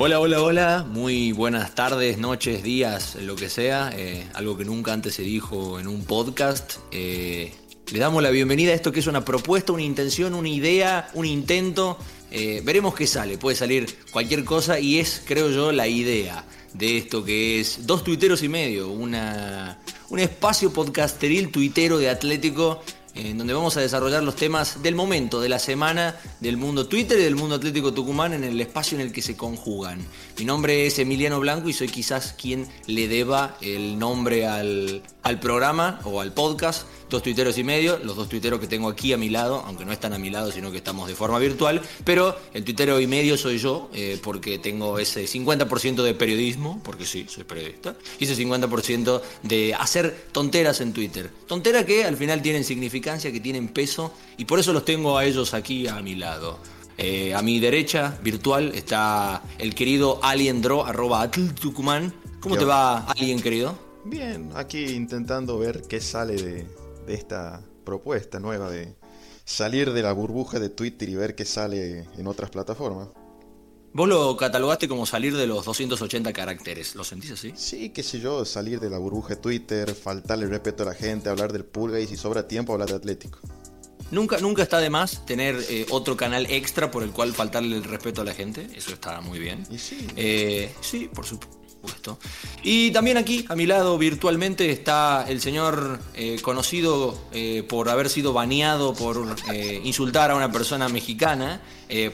Hola, hola, hola, muy buenas tardes, noches, días, lo que sea, eh, algo que nunca antes se dijo en un podcast. Eh, le damos la bienvenida a esto que es una propuesta, una intención, una idea, un intento. Eh, veremos qué sale, puede salir cualquier cosa y es, creo yo, la idea de esto que es dos tuiteros y medio, una, un espacio podcasteril tuitero de Atlético en donde vamos a desarrollar los temas del momento, de la semana, del mundo Twitter y del mundo Atlético Tucumán en el espacio en el que se conjugan. Mi nombre es Emiliano Blanco y soy quizás quien le deba el nombre al, al programa o al podcast dos tuiteros y medio, los dos tuiteros que tengo aquí a mi lado, aunque no están a mi lado, sino que estamos de forma virtual, pero el tuitero y medio soy yo, eh, porque tengo ese 50% de periodismo, porque sí, soy periodista, y ese 50% de hacer tonteras en Twitter. Tonteras que al final tienen significancia, que tienen peso, y por eso los tengo a ellos aquí a mi lado. Eh, a mi derecha, virtual, está el querido Alien Draw, arroba Tucumán. ¿Cómo te va, Alien, querido? Bien, aquí intentando ver qué sale de, de esta propuesta nueva de salir de la burbuja de Twitter y ver qué sale en otras plataformas. Vos lo catalogaste como salir de los 280 caracteres, ¿lo sentís así? Sí, qué sé yo, salir de la burbuja de Twitter, faltarle respeto a la gente, hablar del pulga y si sobra tiempo hablar de Atlético. Nunca, nunca está de más tener eh, otro canal extra por el cual faltarle el respeto a la gente, eso está muy bien. ¿Y sí? Eh, sí, por supuesto. Y también aquí, a mi lado, virtualmente, está el señor eh, conocido eh, por haber sido baneado por eh, insultar a una persona mexicana,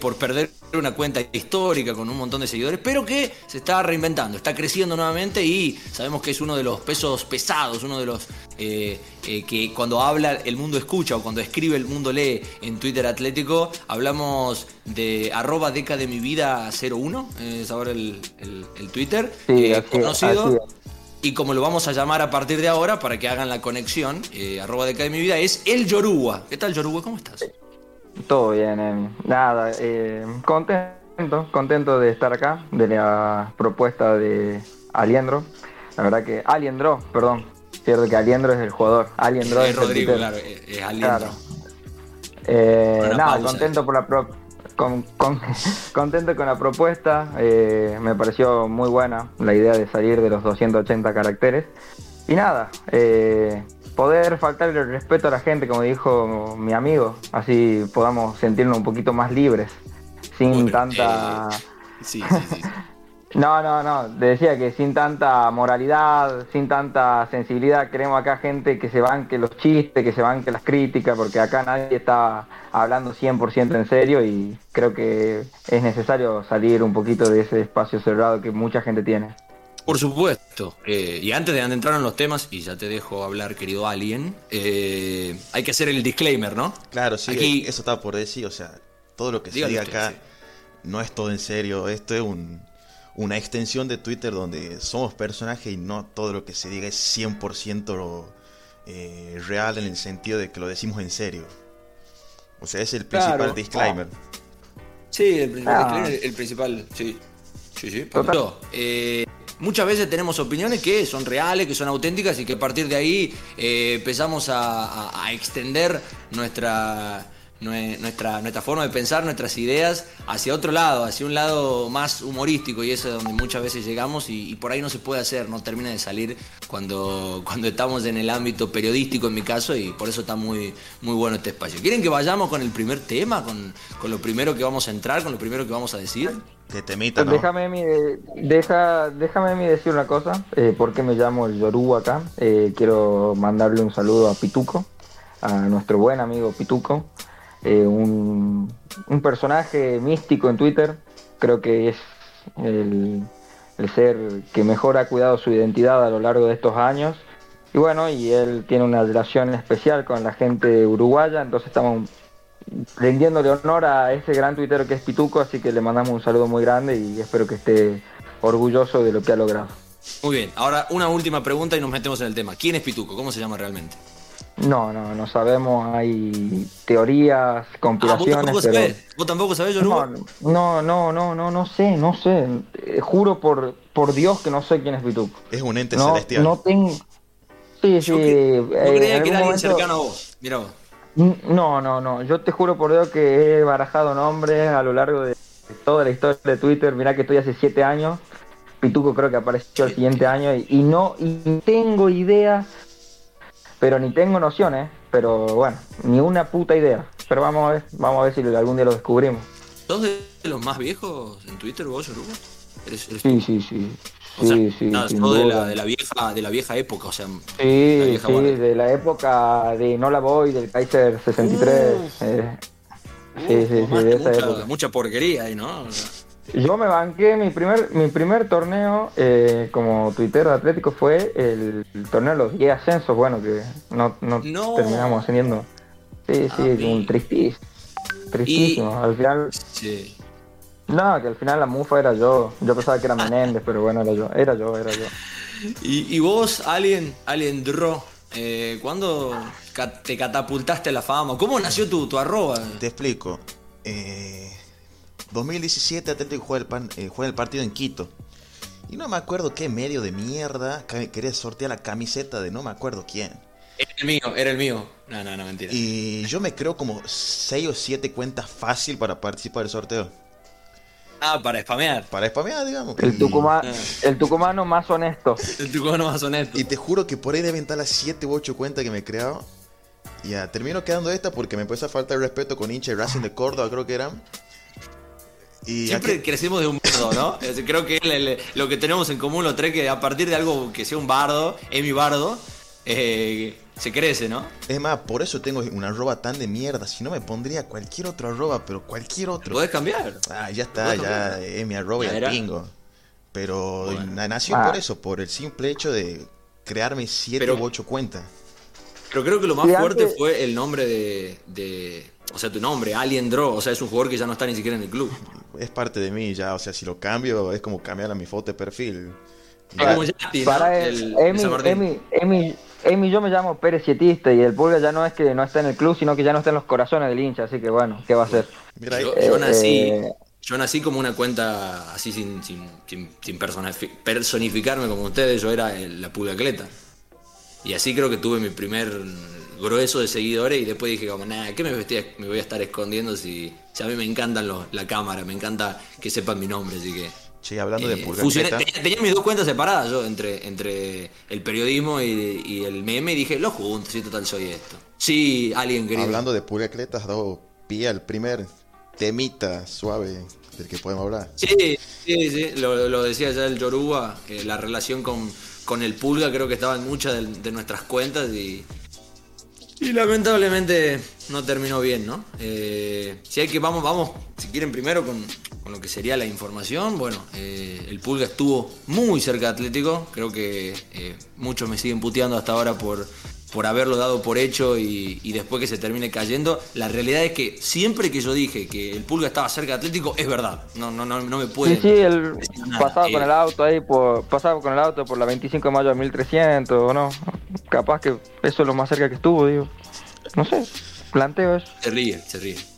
por perder una cuenta histórica con un montón de seguidores, pero que se está reinventando, está creciendo nuevamente y sabemos que es uno de los pesos pesados, uno de los que cuando habla el mundo escucha o cuando escribe el mundo lee en Twitter Atlético, hablamos de arroba deca de mi vida 01, es ahora el, Twitter, conocido. Y como lo vamos a llamar a partir de ahora, para que hagan la conexión, eh, arroba deca de mi vida, es el Yoruba. ¿Qué tal, Yoruba? ¿Cómo estás? Todo bien, Nada, eh, contento, contento de estar acá, de la propuesta de Aliendro. La verdad que Aliendro, perdón, cierto que Aliendro es el jugador. Aliendro es, Rodrigo, claro, es Aliendro. Eh, nada, contento por la propuesta con, contento con la propuesta, eh, me pareció muy buena la idea de salir de los 280 caracteres. Y nada, eh, poder faltarle el respeto a la gente, como dijo mi amigo, así podamos sentirnos un poquito más libres, sin tanta... Eh, sí, sí, sí. No, no, no. Decía que sin tanta moralidad, sin tanta sensibilidad, queremos acá gente que se banque los chistes, que se banque las críticas, porque acá nadie está hablando 100% en serio y creo que es necesario salir un poquito de ese espacio cerrado que mucha gente tiene. Por supuesto. Eh, y antes de entrar en los temas, y ya te dejo hablar, querido Alien, eh, hay que hacer el disclaimer, ¿no? Claro, sí, Aquí... eso estaba por decir, o sea, todo lo que se diga acá no es todo en serio, esto es un una extensión de Twitter donde somos personajes y no todo lo que se diga es 100% eh, real en el sentido de que lo decimos en serio. O sea, es el principal disclaimer. Sí, el principal ah. disclaimer, el principal, sí. Sí, sí. Eh, muchas veces tenemos opiniones que son reales, que son auténticas y que a partir de ahí eh, empezamos a extender nuestra nuestra, nuestra forma de pensar, nuestras ideas hacia otro lado, hacia un lado más humorístico y eso es donde muchas veces llegamos y, por ahí no se puede hacer, no termina de salir cuando, cuando estamos en el ámbito periodístico en mi caso y por eso está muy, muy bueno este espacio. ¿Quieren que vayamos con el primer tema, con, lo primero que vamos a entrar, con lo primero que vamos a decir? Que temita, ¿no? Déjame, mi, deja, déjame mi decir una cosa, eh, ¿por qué me llamo el Yoruba acá? Eh, quiero mandarle un saludo a Pituco, a nuestro buen amigo Pituco, eh, un, personaje místico en Twitter. Creo que es el, ser que mejor ha cuidado su identidad a lo largo de estos años. Y bueno, y él tiene una relación especial con la gente uruguaya, entonces estamos rendiéndole honor a ese gran tuitero que es Pituco, así que le mandamos un saludo muy grande y espero que esté orgulloso de lo que ha logrado. Muy bien, ahora una última pregunta y nos metemos en el tema. ¿Quién es Pituco? ¿Cómo se llama realmente? No, no, no sabemos, hay teorías, conspiraciones. Ah, ¿vos, tampoco sabés? ¿Vos tampoco sabés, yo no, no, no, no, no, no sé, no sé. Eh, juro por, por Dios que no sé quién es Pituco. Es un ente celestial. No tengo. Sí, sí. Yo, eh, creía que era alguien cercano a vos. Mira vos. No, no, no. Yo te juro por Dios que he barajado nombres a lo largo de toda la historia de Twitter. Mirá que estoy hace siete años. Pituco creo que apareció el siguiente año y, no y tengo idea, pero ni tengo nociones. Pero bueno, ni una puta idea. Pero vamos a ver, vamos a ver si algún día lo descubrimos. ¿Sos de los más viejos en Twitter vos, Yoruba? sí, sí, sí. sí, sí, de, la, de, la, vieja, de la vieja época, o sea. Sí, sí, de la época de No la voy, del Kaiser 63. eh, sí, sí, sí, de esa mucha, época. Mucha porquería ahí, ¿no? Yo me banqué, mi primer, mi primer torneo eh, como tuitero de Atlético fue el, torneo de los 10 ascensos, bueno, que no, no, terminamos ascendiendo. Sí, sí, ah, un tristísimo. Tristísimo. Al final. Sí. No, que al final la mufa era yo. Yo pensaba que era Menéndez, pero bueno, era yo. Era yo, era yo. ¿Y, vos, Alien, Alien Dro, eh, cuándo te catapultaste a la fama? ¿Cómo nació tu, tu arroba? Te explico. Eh, 2017 Atlético juega el, pan, eh, juega el partido en Quito. Y no me acuerdo qué medio de mierda quería sortear la camiseta de no me acuerdo quién. Era el mío, era el mío. No, no, no, mentira. Y yo me creo como 6 o 7 cuentas fácil para participar del sorteo. Ah, para spamear. Para spamear, digamos. El, tucumano, ah. el tucumano más honesto. El tucumano más honesto. Y te juro que por ahí deben estar las 7 u 8 cuentas que me he creado. Ya, termino quedando esta porque me empezó a faltar el respeto con hincha y Racing de Córdoba, creo que eran. Y Siempre crecemos de un bardo, ¿no? creo que lo que tenemos en común los tres, que a partir de algo que sea un bardo, es mi bardo, eh, se crece, ¿no? Es más, por eso tengo una arroba tan de mierda. Si no, me pondría cualquier otro arroba, pero cualquier otro. ¿Puedes cambiar? Ah, ya está, ya es mi arroba y el pingo. Pero nació por eso, por el simple hecho de crearme siete u ocho cuentas. Pero creo que lo más fuerte fue el nombre de, O sea, tu nombre, Alien Draw. O sea, es un jugador que ya no está ni siquiera en el club. Es parte de mí ya. O sea, si lo cambio, es como cambiar a mi foto de perfil. Para, para el, Emi, Emi, Emi, yo me llamo Pérez Sietista y el Pulga ya no es que no está en el club, sino que ya no está en los corazones del hincha, así que bueno, ¿qué va a hacer? Mira, yo, yo, nací, eh, yo nací como una cuenta así sin, sin, sin, personificarme como ustedes, yo era la Pulga Cleta. Y así creo que tuve mi primer grueso de seguidores y después dije como, nada, ¿qué me, me voy a estar escondiendo si, si a mí me encantan la cámara, me encanta que sepan mi nombre, así que... Sí, hablando de eh, tenía, mis dos cuentas separadas yo entre, entre el periodismo y, el meme y dije, lo junto, si total soy esto. Sí, alguien querido. Hablando de Pulgacleta, has dado pie al primer temita suave del que podemos hablar. Sí, sí, sí, lo, decía ya el Yoruba, la relación con, con el Pulga creo que estaba en muchas de nuestras cuentas y, y lamentablemente no terminó bien, ¿no? Eh, si hay que, vamos, vamos, si quieren primero con, lo que sería la información, bueno, eh, el Pulga estuvo muy cerca de Atlético, creo que eh, muchos me siguen puteando hasta ahora por, por haberlo dado por hecho y, después que se termine cayendo. La realidad es que siempre que yo dije que el Pulga estaba cerca de Atlético, es verdad. No, no, no, no me puede. Sí, sí, el pasaba con el auto ahí, por, pasaba con el auto por la 25 de mayo de 1300, ¿o no? Capaz que eso es lo más cerca que estuvo, digo. No sé, planteo eso. Se ríe, se ríe.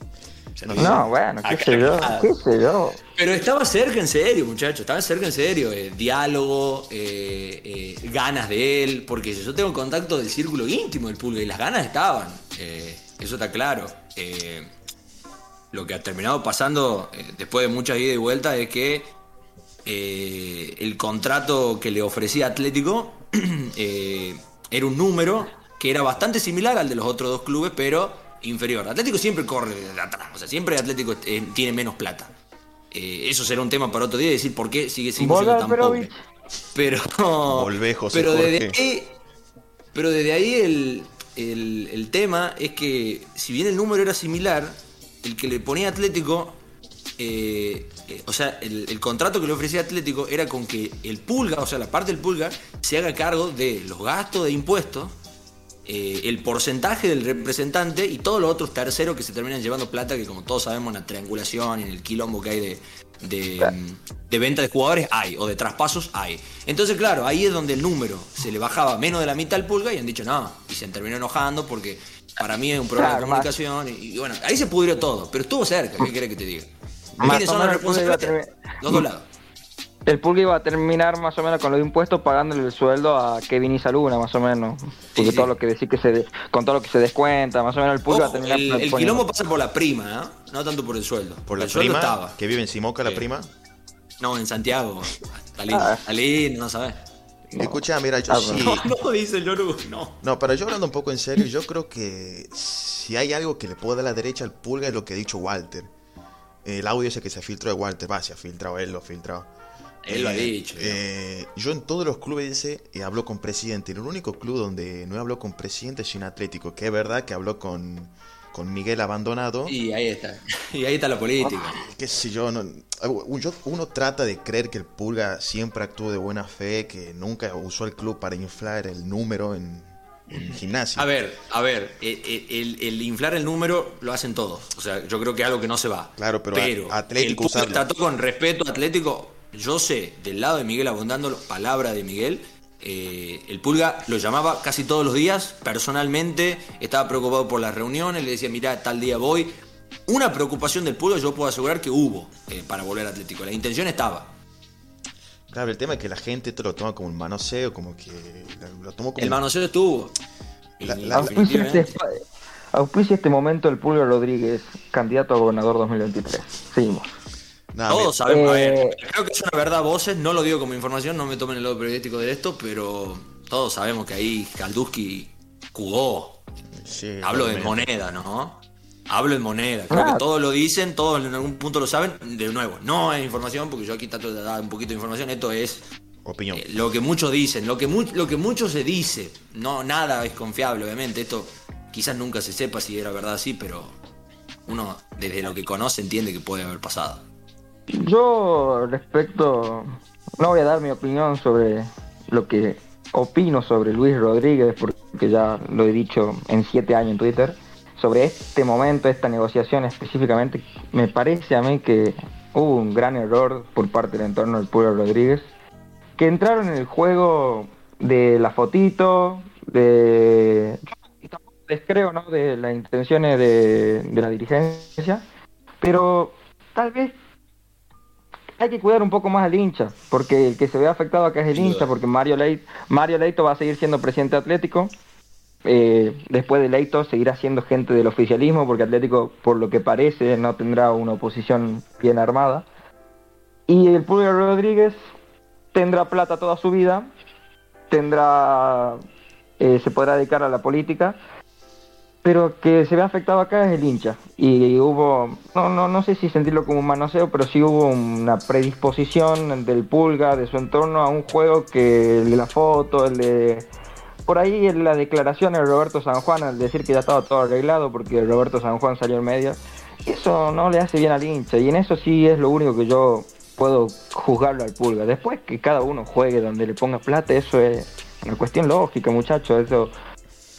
No, bueno, qué sé yo, qué sé yo. Pero estaba cerca en serio, muchachos, estaba cerca en serio. Eh, diálogo, eh, eh, ganas de él, porque yo tengo contacto del círculo íntimo del Pulga y las ganas estaban. eso está claro. lo que ha terminado pasando después de muchas idas y vueltas es que el contrato que le ofrecía Atlético era un número que era bastante similar al de los otros dos clubes, pero inferior. Atlético siempre corre de atrás, o sea, siempre Atlético eh, tiene menos plata. Eh, eso será un tema para otro día, decir por qué sigue siendo tan pobre. Pero, pero desde ahí, pero desde ahí el, el, tema es que si bien el número era similar, el que le ponía Atlético, eh, o sea, el, el, contrato que le ofrecía Atlético era con que el pulga, o sea, la parte del pulga, se haga cargo de los gastos de impuestos eh, el porcentaje del representante y todos los otros terceros que se terminan llevando plata, que como todos sabemos en la triangulación y en el quilombo que hay de, de, venta de jugadores hay, o de traspasos hay. Entonces, claro, ahí es donde el número se le bajaba menos de la mitad al pulga y han dicho no, y se terminó enojando porque para mí es un problema de comunicación y, bueno, ahí se pudrió todo, pero estuvo cerca, ¿qué querés que te diga? ¿Quiénes son los responsables? Los dos lados. El Pulga iba a terminar más o menos con los impuestos pagándole el sueldo a Kevin y Saluna, más o menos. Porque todo lo que decir que se con todo lo que se descuenta, más o menos el Pulga va a terminar El, el quilombo pasa por la prima, ¿eh? no tanto por el sueldo. Por la prima que vive en Simoca, la prima. No, en Santiago. Talín, ah. no sabes. Escucha, mira, yo ah, sí. No, dice el no. No, pero yo hablando un poco en serio, yo creo que si hay algo que le puedo dar a la derecha al pulga es lo que ha dicho Walter. El audio ese que se filtró de Walter, va, se ha filtrado, él lo ha filtrado. Él lo ha eh, dicho. Eh, yo en todos los clubes dice eh, habló con presidente. El único club donde no habló con presidente es un Atlético, que es verdad que habló con, con Miguel Abandonado. Y ahí está. Y ahí está la política. Ah, qué sé yo, no, uno trata de creer que el Pulga siempre actuó de buena fe, que nunca usó el club para inflar el número en, gimnasia. A ver, a ver, el, inflar el número lo hacen todos. O sea, yo creo que es algo que no se va. Claro, pero, Atlético el Pulga trató con respeto Atlético yo sé, del lado de Miguel abundando, palabra de Miguel, eh, el Pulga lo llamaba casi todos los días, personalmente, estaba preocupado por las reuniones, le decía, mira, tal día voy. Una preocupación del Pulga yo puedo asegurar que hubo eh, para volver Atlético, la intención estaba. Claro, el tema es que la gente esto lo toma como un manoseo, como que lo tomó como... El manoseo estuvo. auspicia, este momento el Pulga Rodríguez, candidato a gobernador 2023. Seguimos. Todos sabemos, a ver, eh, creo que es una verdad voces, no lo digo como información, no me tomen el lado periodístico de esto, pero todos sabemos que ahí Kalduski jugó. Hablo de moneda, ¿no? Hablo de moneda. Creo que todos lo dicen, todos en algún punto lo saben. De nuevo, no es información, porque yo aquí trato de dar un poquito de información. Esto es opinión. Eh, lo que muchos dicen, lo que, lo que mucho se dice. No, nada es confiable, obviamente. Esto quizás nunca se sepa si era verdad así, pero uno desde lo que conoce entiende que puede haber pasado. Yo respecto, no voy a dar mi opinión sobre lo que opino sobre Luis Rodríguez, porque ya lo he dicho en siete años en Twitter, sobre este momento, esta negociación específicamente, me parece a mí que hubo un gran error por parte del entorno del pueblo Rodríguez, que entraron en el juego de la fotito, de... Les creo, ¿no? De las intenciones de, de la dirigencia, pero tal vez hay que cuidar un poco más al hincha, porque el que se ve afectado acá es el hincha, porque Mario, Leito, Mario Leito va a seguir siendo presidente Atlético. Eh, después de Leito seguirá siendo gente del oficialismo, porque Atlético, por lo que parece, no tendrá una oposición bien armada. Y el Pulgar Rodríguez tendrá plata toda su vida, tendrá, eh, se podrá dedicar a la política pero que se ve afectado acá es el hincha. Y hubo, no, no, no sé si sentirlo como un manoseo, pero sí hubo una predisposición del pulga, de su entorno, a un juego que el de la foto, el de... Por ahí en la declaración de Roberto San Juan al decir que ya estaba todo arreglado porque Roberto San Juan salió en medio, eso no le hace bien al hincha. Y en eso sí es lo único que yo puedo juzgarlo al pulga. Después que cada uno juegue donde le ponga plata, eso es una cuestión lógica, muchachos. Eso...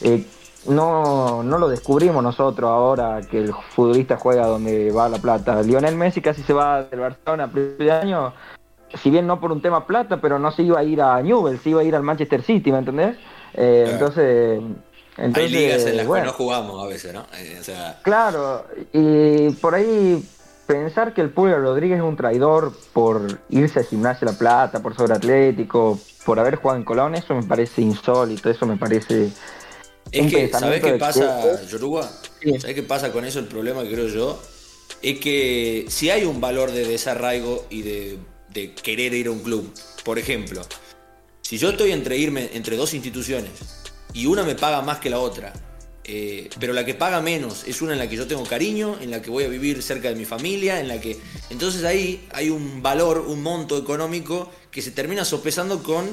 Eh, no, no lo descubrimos nosotros ahora que el futbolista juega donde va la plata. Lionel Messi casi se va del Barcelona a principio de año, si bien no por un tema plata, pero no se iba a ir a Newell, se iba a ir al Manchester City, ¿me entendés? Eh, entonces, entonces, Hay ligas en las que no jugamos a veces, ¿no? Eh, claro, y por ahí pensar que el Pulga Rodríguez es un traidor por irse a Gimnasia La Plata, por sobre Atlético, por haber jugado en Colón, eso me parece insólito, eso me parece es que, ¿sabes qué pasa, Yoruba? ¿Sabes qué pasa con eso? El problema que creo yo es que si hay un valor de desarraigo y de, querer ir a un club, por ejemplo, si yo estoy entre irme entre dos instituciones y una me paga más que la otra, eh, pero la que paga menos es una en la que yo tengo cariño, en la que voy a vivir cerca de mi familia, en la que... Entonces ahí hay un valor, un monto económico que se termina sopesando con,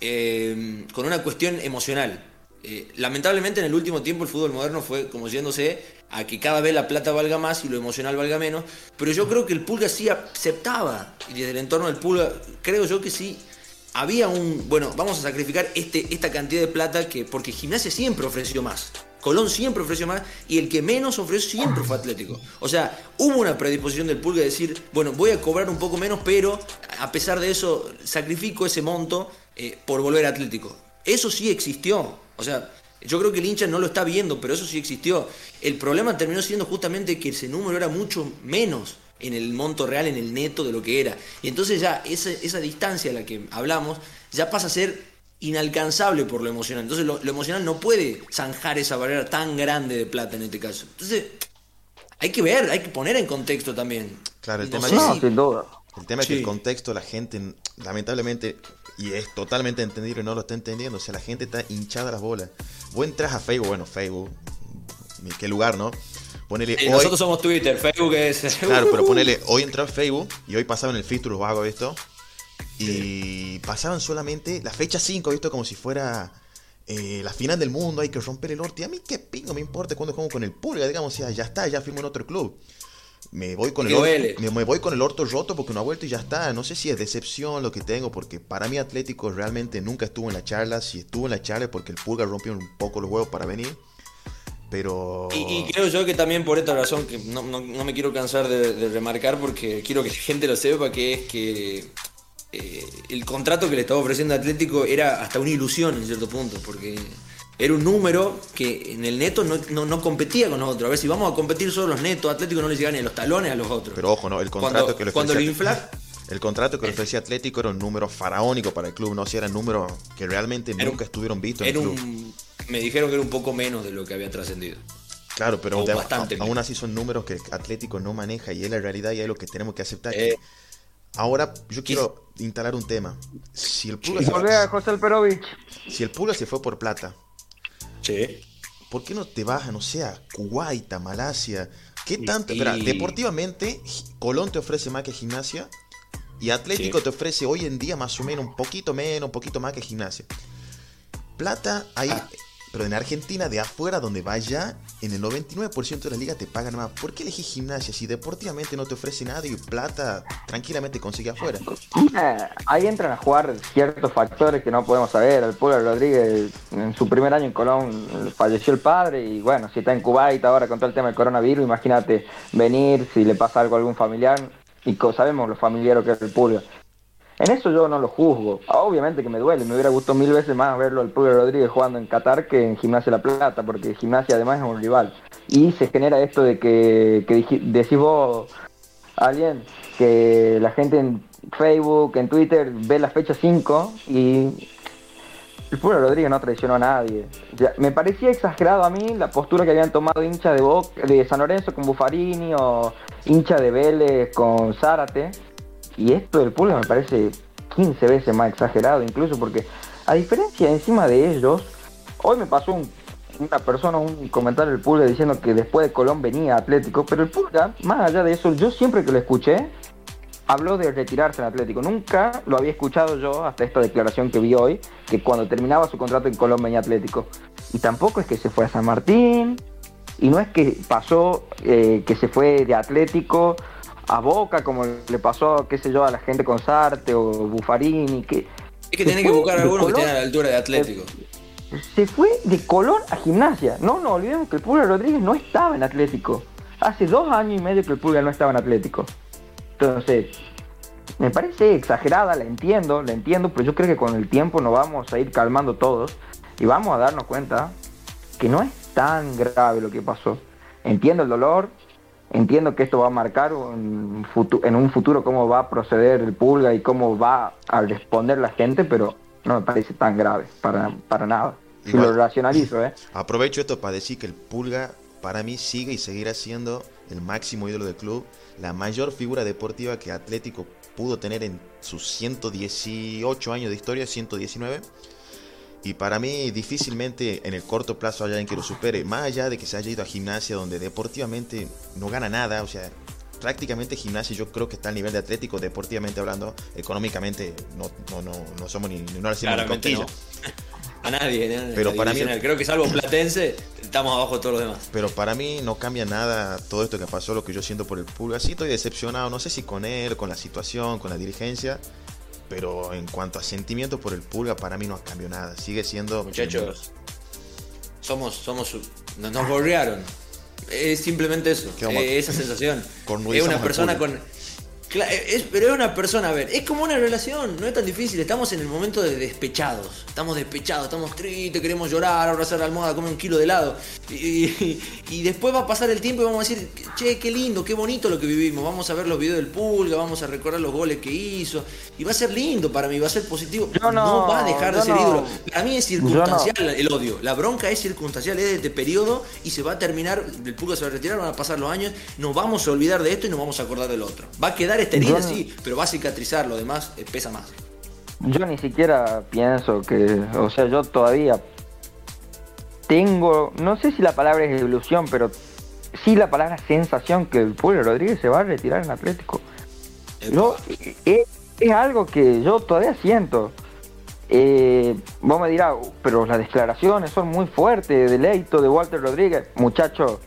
eh, con una cuestión emocional. Eh, lamentablemente en el último tiempo el fútbol moderno fue como yéndose a que cada vez la plata valga más y lo emocional valga menos, pero yo creo que el Pulga sí aceptaba, y desde el entorno del Pulga, creo yo que sí había un, bueno, vamos a sacrificar este, esta cantidad de plata que, porque Gimnasia siempre ofreció más. Colón siempre ofreció más y el que menos ofreció siempre fue Atlético. O sea, hubo una predisposición del Pulga de decir, bueno, voy a cobrar un poco menos, pero a pesar de eso sacrifico ese monto eh, por volver a Atlético. Eso sí existió. O sea, yo creo que el hincha no lo está viendo, pero eso sí existió. El problema terminó siendo justamente que ese número era mucho menos. en el monto real, en el neto de lo que era. Y entonces ya esa, esa distancia a la que hablamos ya pasa a ser inalcanzable por lo emocional. Entonces lo, emocional no puede zanjar esa barrera tan grande de plata en este caso. Entonces hay que ver, hay que poner en contexto también. Claro, el tema, es, el tema es que el contexto la gente lamentablemente y es totalmente entendido y no lo está entendiendo. O sea, la gente está hinchada las bolas. Vos entras a Facebook, bueno, Facebook, qué lugar, ¿no? Ponele, hoy, nosotros somos Twitter, Facebook es. Claro, pero ponele, hoy entré a Facebook y hoy pasaban el feature, los hago esto. Y pasaban solamente la fecha 5, visto como si fuera eh, la final del mundo, hay que romper el orto. Y a mí qué pingo me importa cuando juego con el Pulga, digamos, o sea, ya está, ya firmo en otro club. Me voy con el orto, me, voy con el orto roto porque no ha vuelto y ya está. No sé si es decepción lo que tengo, porque para mí Atlético realmente nunca estuvo en la charla. Si estuvo en la charla es porque el Pulga rompió un poco los huevos para venir. Pero... Y, creo yo que también por esta razón, que no, me quiero cansar de, remarcar porque quiero que la gente lo sepa, que es que eh, el contrato que le estaba ofreciendo Atlético era hasta una ilusión en cierto punto, porque era un número que en el neto no, competía con nosotros. A ver, si vamos a competir solo los netos, Atlético no le llega ni a los talones a los otros. Pero ojo, no, el contrato que le cuando lo infla, el contrato que le ofrecía Atlético era un número faraónico para el club, no si era un número que realmente nunca estuvieron vistos en el club. me dijeron que era un poco menos de lo que había trascendido. Claro, pero aún así son números que Atlético no maneja y es la realidad y es lo que tenemos que aceptar. Eh, ahora yo quiero instalar un tema. Si el Pulga, se, si el Pulga se fue por plata, sí. ¿por qué no te bajan, no sé, a Kuwait, a Malasia? ¿Qué tanto? deportivamente, Colón te ofrece más que gimnasia y Atlético te ofrece hoy en día más o menos un poquito menos, un poquito más que gimnasia. Plata, ahí, ah. Pero en Argentina, de afuera, donde vaya, en el 99% de la liga te pagan más. ¿Por qué elegís gimnasia si deportivamente no te ofrece nada y plata tranquilamente consigue afuera? Eh, ahí entran a jugar ciertos factores que no podemos saber. El Pueblo Rodríguez, en su primer año en Colón, falleció el padre y bueno, si está en Kuwait ahora con todo el tema del coronavirus, imagínate venir, si le pasa algo a algún familiar, y sabemos lo familiar que es el Pulga. En eso yo no lo juzgo. Obviamente que me duele, me hubiera gustado mil veces más verlo al Pulga Rodríguez jugando en Qatar que en Gimnasia La Plata, porque Gimnasia además es un rival. Y se genera esto de que, que decís vos, alguien, que la gente en Facebook, en Twitter, ve la fecha 5 y el Pulga Rodríguez no traicionó a nadie. me parecía exagerado a mí la postura que habían tomado hincha de, de San Lorenzo con Buffarini o hincha de Vélez con Zárate. Y esto del Pulga me parece 15 veces más exagerado, incluso porque, a diferencia encima de ellos, hoy me pasó una persona un comentario del Pulga diciendo que después de Colón venía Atlético, pero el Pulga, más allá de eso, yo siempre que lo escuché, habló de retirarse en Atlético. Nunca lo había escuchado yo hasta esta declaración que vi hoy, que cuando terminaba su contrato en Colón venía Atlético. Y tampoco es que se fue a San Martín, y no es que pasó eh, que se fue de Atlético a Boca, como le pasó, qué sé yo, a la gente con Sarte o Buffarini. Que es que tiene que buscar a alguno que esté a la altura de Atlético. Se, fue de Colón a Gimnasia. No, no olvidemos que el Pulga Rodríguez no estaba en Atlético. Hace dos años y medio que el Pulga no estaba en Atlético. Entonces, me parece exagerada, la entiendo, la entiendo, pero yo creo que con el tiempo nos vamos a ir calmando todos y vamos a darnos cuenta que no es tan grave lo que pasó. Entiendo el dolor, entiendo que esto va a marcar un en un futuro cómo va a proceder el pulga y cómo va a responder la gente, pero no me parece tan grave, para, para nada. Si lo racionalizo, ¿eh? Aprovecho esto para decir que el pulga para mí sigue y seguirá siendo el máximo ídolo del club, la mayor figura deportiva que Atlético pudo tener en sus 118 años de historia, 119 y para mí difícilmente en el corto plazo haya alguien que lo supere, más allá de que se haya ido a gimnasia donde deportivamente no gana nada, o sea, prácticamente gimnasia yo creo que está al nivel de Atlético, deportivamente hablando, económicamente no, no, no, no somos ni, ni una no. A nadie, Pero para mí, creo que salvo Platense, estamos abajo de todos los demás. Pero para mí no cambia nada todo esto que pasó, lo que yo siento por el Pulga. Sí estoy decepcionado, no sé si con él, con la situación, con la dirigencia, pero en cuanto a sentimientos por el Pulga, para mí no cambiado nada. Sigue siendo. Muchachos, somos, somos, nos, nos Es simplemente eso, eh, esa sensación. es una persona con. Pero es una persona, a ver, es como una relación, no es tan difícil, estamos en el momento de despechados, estamos despechados, estamos tristes, queremos llorar, abrazar la almohada, comer un kilo de helado, y, después va a pasar el tiempo y vamos a decir, che, qué lindo, qué bonito lo que vivimos, vamos a ver los videos del Pulga, vamos a recordar los goles que hizo, y va a ser lindo para mí, va a ser positivo, no, va a dejar de ser ídolo, para mí es circunstancial el odio, la bronca es circunstancial, es de este periodo, y se va a terminar, el Pulga se va a retirar, van a pasar los años, nos vamos a olvidar de esto y nos vamos a acordar del otro, va a quedar esta herida, sí, pero va a cicatrizar, lo demás eh, pesa más. Yo ni siquiera pienso que, o sea, yo todavía tengo, no sé si la palabra es ilusión, pero sí la palabra sensación que el Pulga Rodríguez se va a retirar en Atlético. No, es, algo que yo todavía siento. Eh, vos me dirás, pero las declaraciones son muy fuertes de Leito, de Walter Rodríguez. Muchacho,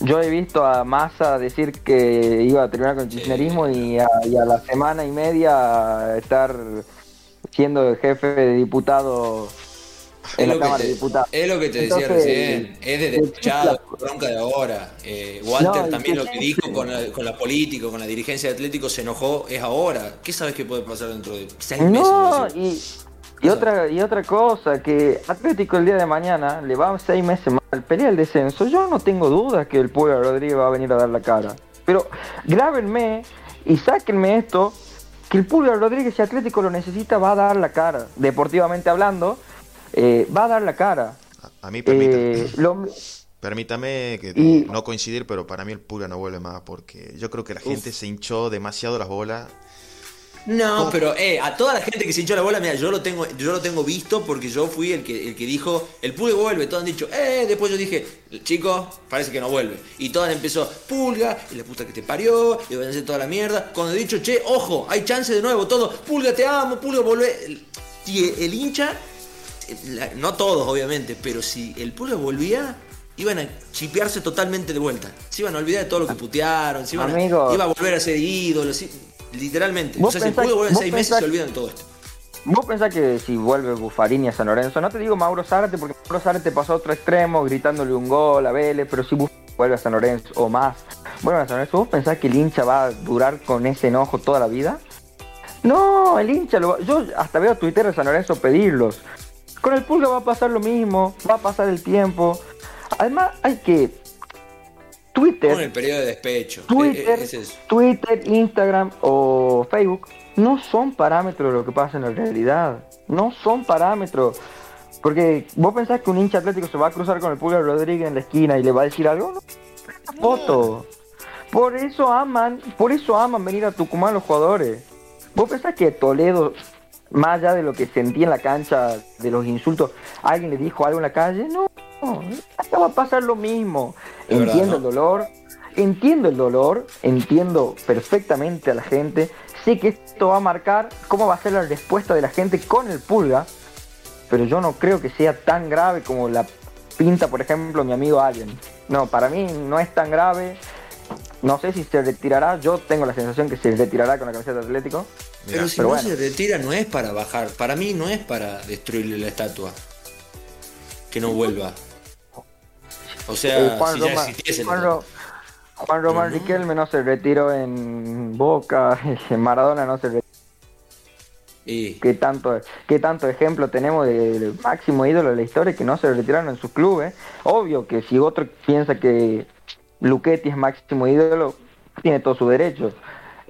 yo he visto a Massa decir que iba a terminar con el kirchnerismo y a, la semana y media estar siendo jefe de diputado en la Cámara de Diputados. Es lo que te decía recién, es de despechado, bronca de ahora. Eh, Walter también lo que dijo con la, con la, política, con la dirigencia de Atlético, se enojó, es ahora. ¿Qué sabes que puede pasar dentro de seis meses? No, y, y otra, y otra cosa, que Atlético el día de mañana le va seis meses más al pelear el descenso. Yo no tengo duda que el Pueblo Rodríguez va a venir a dar la cara. Pero grábenme y sáquenme esto, que el Pueblo Rodríguez, si Atlético lo necesita, va a dar la cara. Deportivamente hablando, eh, va a dar la cara. A, mí permítame, eh, permítame que no coincidir, pero para mí el Pulga no vuelve más porque yo creo que la gente se hinchó demasiado las bolas no, pero eh, a toda la gente que se hinchó la bola, mira, yo lo tengo, yo lo tengo visto porque yo fui el que, el que dijo, el Pulga vuelve, todos han dicho, eh, después yo dije, chicos, parece que no vuelve. Y todas empezó, Pulga, y la puta que te parió, y van a hacer toda la mierda. Cuando he dicho, che, ojo, hay chance de nuevo, todo, Pulga te amo, Pulga vuelve. Y el hincha, no todos obviamente, pero si el Pulga volvía, iban a chipearse totalmente de vuelta. Se iban a olvidar de todo lo que putearon, se iban a, iba a volver a ser ídolos. Literalmente. O sea, si pudo volver en seis meses, se olvidan de todo esto. Vos pensás que si vuelve Buffarini a San Lorenzo, no te digo Mauro Zárate, porque Mauro Zárate pasó a otro extremo gritándole un gol a Vélez, pero si vuelve a San Lorenzo o más, vuelve a San Lorenzo, ¿vos pensás que el hincha va a durar con ese enojo toda la vida? No, el hincha, lo yo hasta veo a Twitter de San Lorenzo pedirlos. Con el Pulga va a pasar lo mismo, va a pasar el tiempo. Además, hay que Twitter. el periodo de despecho. Twitter, Twitter, Instagram o Facebook no son parámetros de lo que pasa en la realidad. No son parámetros. Porque vos pensás que un hincha atlético se va a cruzar con el Pulgar Rodríguez en la esquina y le va a decir algo. No, foto. Por eso aman, por eso aman venir a Tucumán los jugadores. Vos pensás que Toledo, más allá de lo que sentía en la cancha, de los insultos, alguien le dijo algo en la calle, no, acá va a pasar lo mismo. entiendo el dolor, entiendo el dolor, entiendo perfectamente a la gente. Sé que esto va a marcar cómo va a ser la respuesta de la gente con el pulga, pero yo no creo que sea tan grave como la pinta, por ejemplo, mi amigo Alien. No, para mí no es tan grave. No sé si se retirará. Yo tengo la sensación que se retirará con la camiseta de Atlético. Pero si no se retira, no es para bajar. Para mí no es para destruirle la estatua. Que no vuelva. O sea, eh, Juan, Román Riquelme no se retiró en Boca, en Maradona no se retiró. Y... ¿Qué, tanto, ¿Qué tanto ejemplo tenemos del máximo ídolo de la historia que no se retiraron en sus clubes? Obvio que si otro piensa que Luchetti es máximo ídolo, tiene todo su derecho.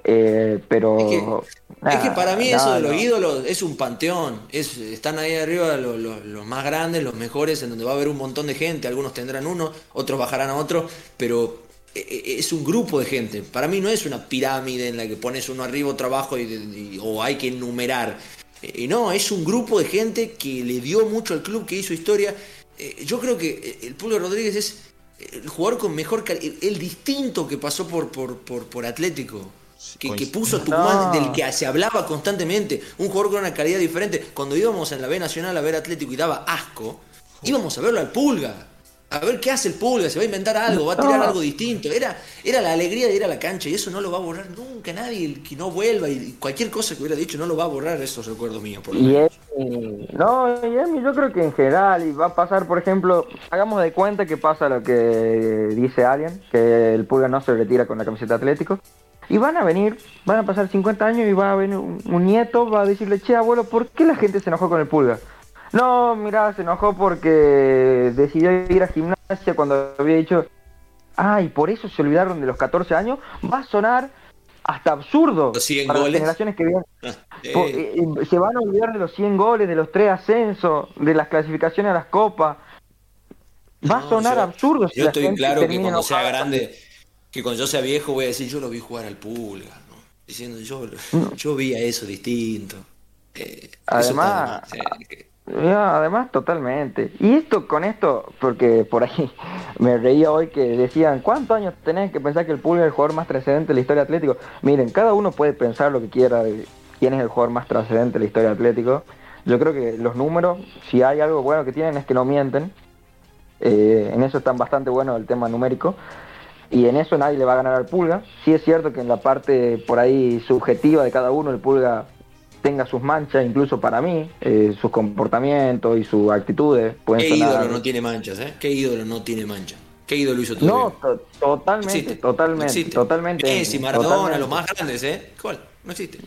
Eh, pero. Es que, para mí eso de los ídolos es un panteón. Es, están ahí arriba los, más grandes, los mejores, en donde va a haber un montón de gente. Algunos tendrán uno, otros bajarán a otro, pero e, e, es un grupo de gente. Para mí no es una pirámide en la que pones uno arriba, otro abajo y, o hay que enumerar. Eh, no, es un grupo de gente que le dio mucho al club, que hizo historia. Eh, yo creo que el Pulga Rodríguez es el jugador con mejor el, el distinto que pasó por, por, por, por Atlético que, puso Tucumán, del que se hablaba constantemente, un jugador con una calidad diferente. Cuando íbamos en la B Nacional a ver Atlético y daba asco, íbamos a verlo al Pulga. A ver qué hace el Pulga, se va a inventar algo, va a tirar algo distinto. Era, era la alegría de ir a la cancha y eso no lo va a borrar nunca nadie. El que no vuelva y cualquier cosa que hubiera dicho no lo va a borrar esos recuerdos míos. Por y no, yo creo que en general y va a pasar, por ejemplo, hagamos de cuenta que pasa lo que dice alguien, que el Pulga no se retira con la camiseta Atlético. Y van a venir, van a pasar 50 años y va a venir un, nieto, va a decirle, che, abuelo, ¿por qué la gente se enojó con el pulga? No, mira, se enojó porque decidió ir a gimnasia cuando había dicho, ay, por eso se olvidaron de los 14 años. Va a sonar hasta absurdo para las generaciones que vienen. Ah, eh, se van a olvidar de los 100 goles, de los 3 ascensos, de las clasificaciones a las copas. Va a sonar absurdo. yo estoy claro que cuando sea grande, que cuando yo sea viejo voy a decir, yo lo vi jugar al Pulga, ¿no? diciendo, yo, yo vi a eso distinto. además, además, totalmente. Y esto, con esto, porque por ahí me reía hoy que decían, ¿cuántos años tenés que pensar que el Pulga es el jugador más trascendente de la historia Atlético? Miren, cada uno puede pensar lo que quiera de quién es el jugador más trascendente de la historia Atlético. Yo creo que los números, si hay algo bueno que tienen, es que no mienten. Eh, en eso están bastante buenos el tema numérico. Y en eso nadie le va a ganar al Pulga. Sí es cierto que en la parte por ahí subjetiva de cada uno, el Pulga tenga sus manchas, incluso para mí, eh, sus comportamientos y sus actitudes. Pueden ¿Qué ídolo no tiene manchas? Eh? ¿Qué ídolo no tiene manchas? ¿Qué ídolo hizo tú? No, totalmente, totalmente, totalmente. Messi, Maradona, los más grandes, ¿eh? ¿Cuál? No existe.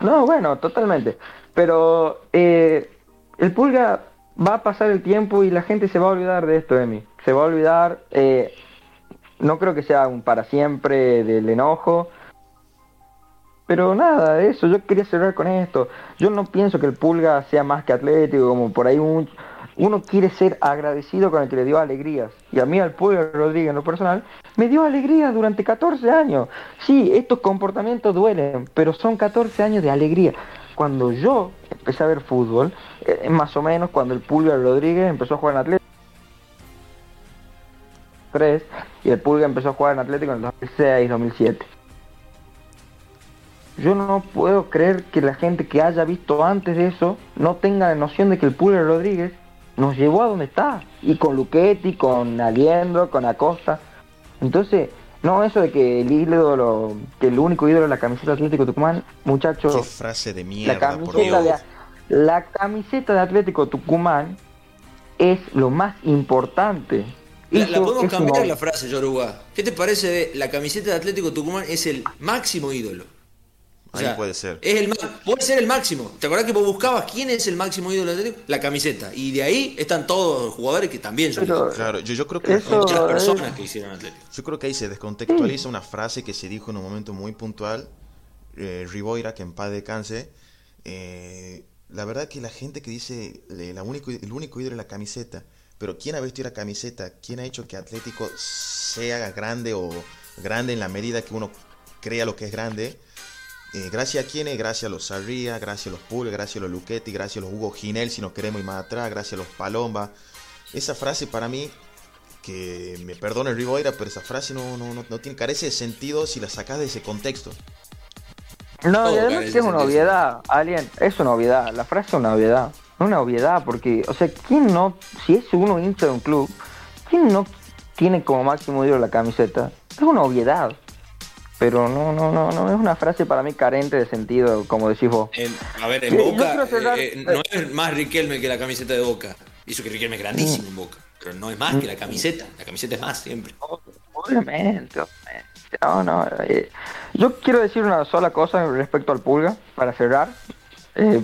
No, bueno, totalmente. Pero eh, el Pulga va a pasar el tiempo y la gente se va a olvidar de esto, Emi. Se va a olvidar, eh, no creo que sea un para siempre del enojo. Pero nada, de eso, yo quería cerrar con esto. Yo no pienso que el Pulga sea más que atlético, como por ahí un, uno quiere ser agradecido con el que le dio alegrías. Y a mí al Pulga Rodríguez en lo personal me dio alegría durante 14 años. Sí, estos comportamientos duelen, pero son 14 años de alegría. Cuando yo empecé a ver fútbol, eh, más o menos cuando el Pulga Rodríguez empezó a jugar en Atlético. 3, y el Pulga empezó a jugar en Atlético en el 2006, 2007. Yo no puedo creer que la gente que haya visto antes de eso no tenga la noción de que el Pulga Rodríguez nos llevó a donde está. Y con Luquetti, con Aliendro, con Acosta. Entonces, no, eso de que el ídolo, que el único ídolo es la camiseta de Atlético Tucumán, muchachos. Qué frase de mierda, la camiseta, de, la camiseta de Atlético Tucumán es lo más importante. La, podemos cambiar la frase, Yoruba. ¿Qué te parece de la camiseta de Atlético Tucumán es el máximo ídolo? puede ser. Es el, puede ser el máximo. ¿Te acuerdas que vos buscabas quién es el máximo ídolo del Atlético? La camiseta. Y de ahí están todos los jugadores que también son. claro, yo, creo que muchas personas que hicieron Atlético. Yo creo que ahí se descontextualiza una frase que se dijo en un momento muy puntual. Eh, Riboira, que en paz descanse. Eh, la verdad que la gente que dice la único, el único ídolo es la camiseta. Pero ¿quién ha vestido la camiseta? ¿Quién ha hecho que Atlético sea grande o grande en la medida que uno crea lo que es grande? Eh, gracias a quienes, gracias a los Sarria, gracias a los Pul, gracias a los Luchetti, gracias a los Hugo Ginel, si nos queremos ir más atrás, gracias a los Palomba. Esa frase para mí, que me perdone el Riboira, pero esa frase no, no, no, tiene, carece de sentido si la sacas de ese contexto. No, y además es una obviedad, Alien, es una obviedad, la frase es una obviedad, una obviedad, porque, o sea, ¿quién no, si es uno hincha de un club, ¿quién no tiene como máximo ídolo la camiseta? Es una obviedad pero no, no, no, no es una frase para mí carente de sentido, como decís vos. a ver, en Boca eh, eh, no es más Riquelme que la camiseta de Boca. Hizo que Riquelme es grandísimo en Boca, pero no es más que la camiseta. La camiseta es más siempre. Obviamente, No, no. Eh, yo quiero decir una sola cosa respecto al Pulga, para cerrar,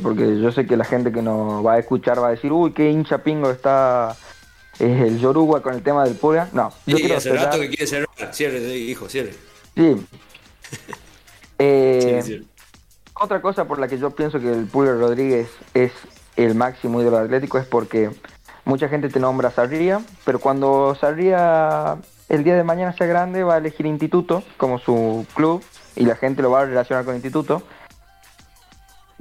porque yo sé que la gente que nos va a escuchar va a decir, uy, qué hincha pingo está el Yoruba con el tema del Pulga. No, yo quiero hace rato que quiere cerrar. Cierre, hijo, cierre. Eh, sí. Otra cosa por la que yo pienso que el Pulgar Rodríguez es el máximo ídolo atlético es porque mucha gente te nombra Sarria, pero cuando Sarria el día de mañana sea grande va a elegir Instituto como su club y la gente lo va a relacionar con Instituto.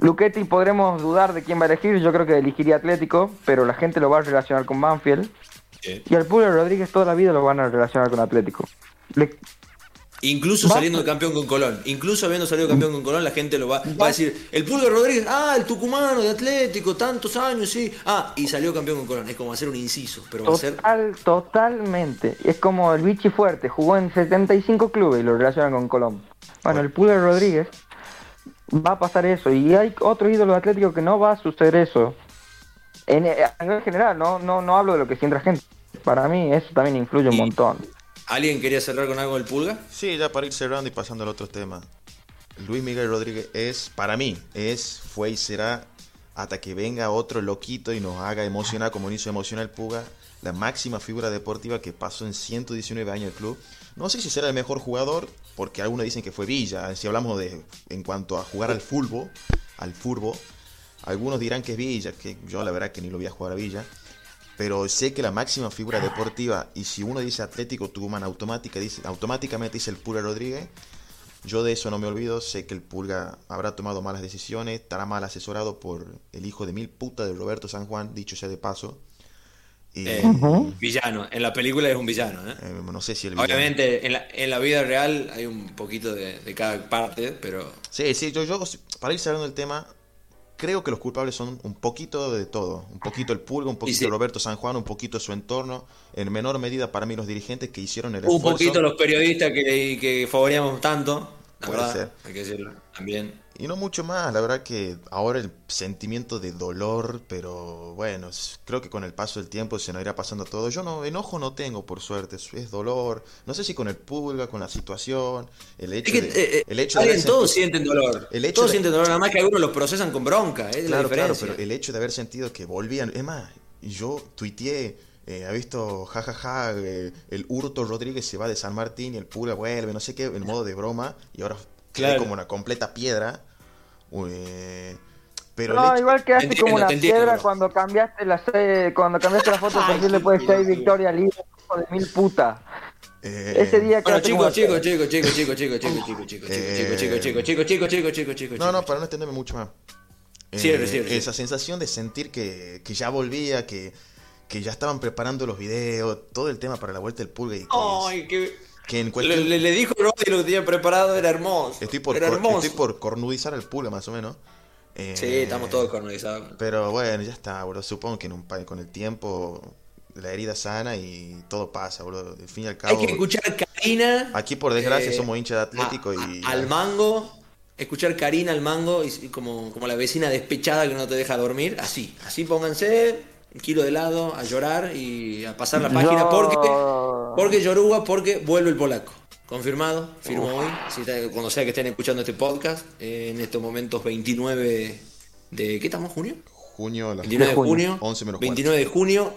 Luchetti podremos dudar de quién va a elegir, yo creo que elegiría Atlético, pero la gente lo va a relacionar con Banfield. Y al Pulgar Rodríguez toda la vida lo van a relacionar con Atlético. Incluso saliendo de campeón con Colón. Incluso habiendo salido campeón con Colón, la gente lo va, va a decir, el Pulga Rodríguez, ah, el tucumano de Atlético, tantos años, sí. Ah, y salió campeón con Colón. Es como hacer un inciso, pero va a ser... Totalmente. Es como el Vichy Fuerte, jugó en 75 clubes y lo relacionan con Colón. Bueno, el Pulga Rodríguez va a pasar eso. Y hay otro ídolo Atlético que no va a suceder eso. En, a nivel general, no, no, no hablo de lo que siente la gente. Para mí eso también influye un montón. ¿Alguien quería cerrar con algo del Pulga? Sí, ya para ir cerrando y pasando al otro tema. Luis Miguel Rodríguez es, para mí, es, fue y será, hasta que venga otro loquito y nos haga emocionar como hizo emocionar Puga, la máxima figura deportiva que pasó en 119 años el club. No sé si será el mejor jugador, porque algunos dicen que fue Villa. Si hablamos de en cuanto a jugar al fútbol, al fútbol, algunos dirán que es Villa, que yo la verdad que ni lo voy a jugar a Villa. Pero sé que la máxima figura deportiva, y si uno dice Atlético Tucumán automática, dice, automáticamente dice el Pulga Rodríguez, yo de eso no me olvido, sé que el Pulga habrá tomado malas decisiones, estará mal asesorado por el hijo de mil puta de Roberto San Juan, dicho sea de paso. Eh, villano, en la película es un villano. ¿eh? Eh, no sé si el Obviamente en la, en la, vida real hay un poquito de, cada parte, pero... Sí, sí, yo, yo para ir cerrando el tema, creo que los culpables son un poquito de todo. Un poquito el Pulga, un poquito Roberto San Juan, un poquito su entorno. En menor medida para mí los dirigentes que hicieron el Un poquito los periodistas que, que favoríamos tanto. Verdad, hay que decirlo también. Y no mucho más, la verdad que ahora el sentimiento de dolor, pero bueno, creo que con el paso del tiempo se nos irá pasando todo. Yo no, enojo no tengo, por suerte, es dolor. No sé si con el pulga, con la situación, el hecho de... Eh, eh, el hecho de todos sienten dolor. El todos sienten dolor, nada más que algunos los procesan con bronca, es claro, Claro, pero el hecho de haber sentido que volvían... Es más, yo tuiteé... Eh, ha visto, jajaja, el Hurto Rodríguez se va de San Martín y el Pulga vuelve, no sé qué, en modo de broma, y ahora claro. como una completa piedra. pero no, igual que hace como una piedra cuando cambiaste la cuando cambiaste la foto de le puedes ser Victoria Libre de mil putas. Ese día que bueno, chicos, chicos, chicos, chicos, chicos, chicos, chicos, chicos, chicos, chicos, chicos, chicos, chicos, chicos, chicos, chicos, chicos. No, no, para no extenderme mucho más. Cierre, cierre. Esa sensación de sentir que, que ya volvía, que, que ya estaban preparando los videos, todo el tema para la vuelta del pulga y que Ay, qué le, dijo Rodri lo que tenía preparado, era hermoso. Estoy por, era hermoso. Estoy por cornudizar el pulga, más o menos. sí, estamos todos cornudizados. Pero bueno, ya está, bro. Supongo que en un, con el tiempo la herida sana y todo pasa, bro. Al fin y al cabo. Hay que escuchar Karina. Aquí, por desgracia, eh, somos hinchas de Atlético y. Al mango. Escuchar Karina al mango y, como, como la vecina despechada que no te deja dormir. Así, así pónganse un kilo de helado, a llorar y a pasar la página. Porque, porque Yoruba, porque vuelve el polaco. Confirmado, firmo hoy, cuando sea que estén escuchando este podcast, en estos momentos 29 de... ¿Qué estamos? ¿Junio? Junio, 29 de junio, 11 menos 29 de junio,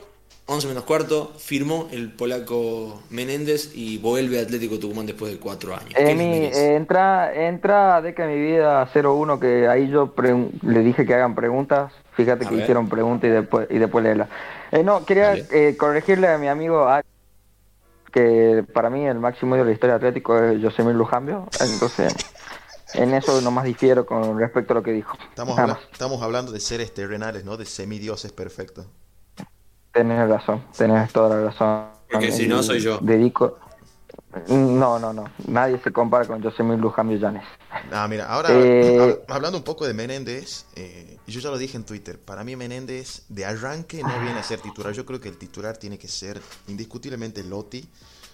11 menos cuarto, firmó el polaco Menéndez y vuelve a Atlético Tucumán después de cuatro años. entra, entra de que mi vida 01, que ahí yo le dije que hagan preguntas Fíjate que hicieron preguntas y después, y después leerla. Eh, no, quería eh, corregirle a mi amigo que para mí el máximo de la historia atlético es Josemir Lujambio. Entonces, en eso nomás difiero con respecto a lo que dijo. Estamos, estamos hablando de seres terrenales, ¿no? De semidioses perfectos. Tenés razón, tenés toda la razón. Porque si no, soy yo. Dedico. No, no, no. Nadie se compara con Josemir Lujambio Llanes. Ah, mira, ahora eh, hablando un poco de Menéndez, eh, yo ya lo dije en Twitter, para mí Menéndez de arranque no viene a ser titular, yo creo que el titular tiene que ser indiscutiblemente Lotti,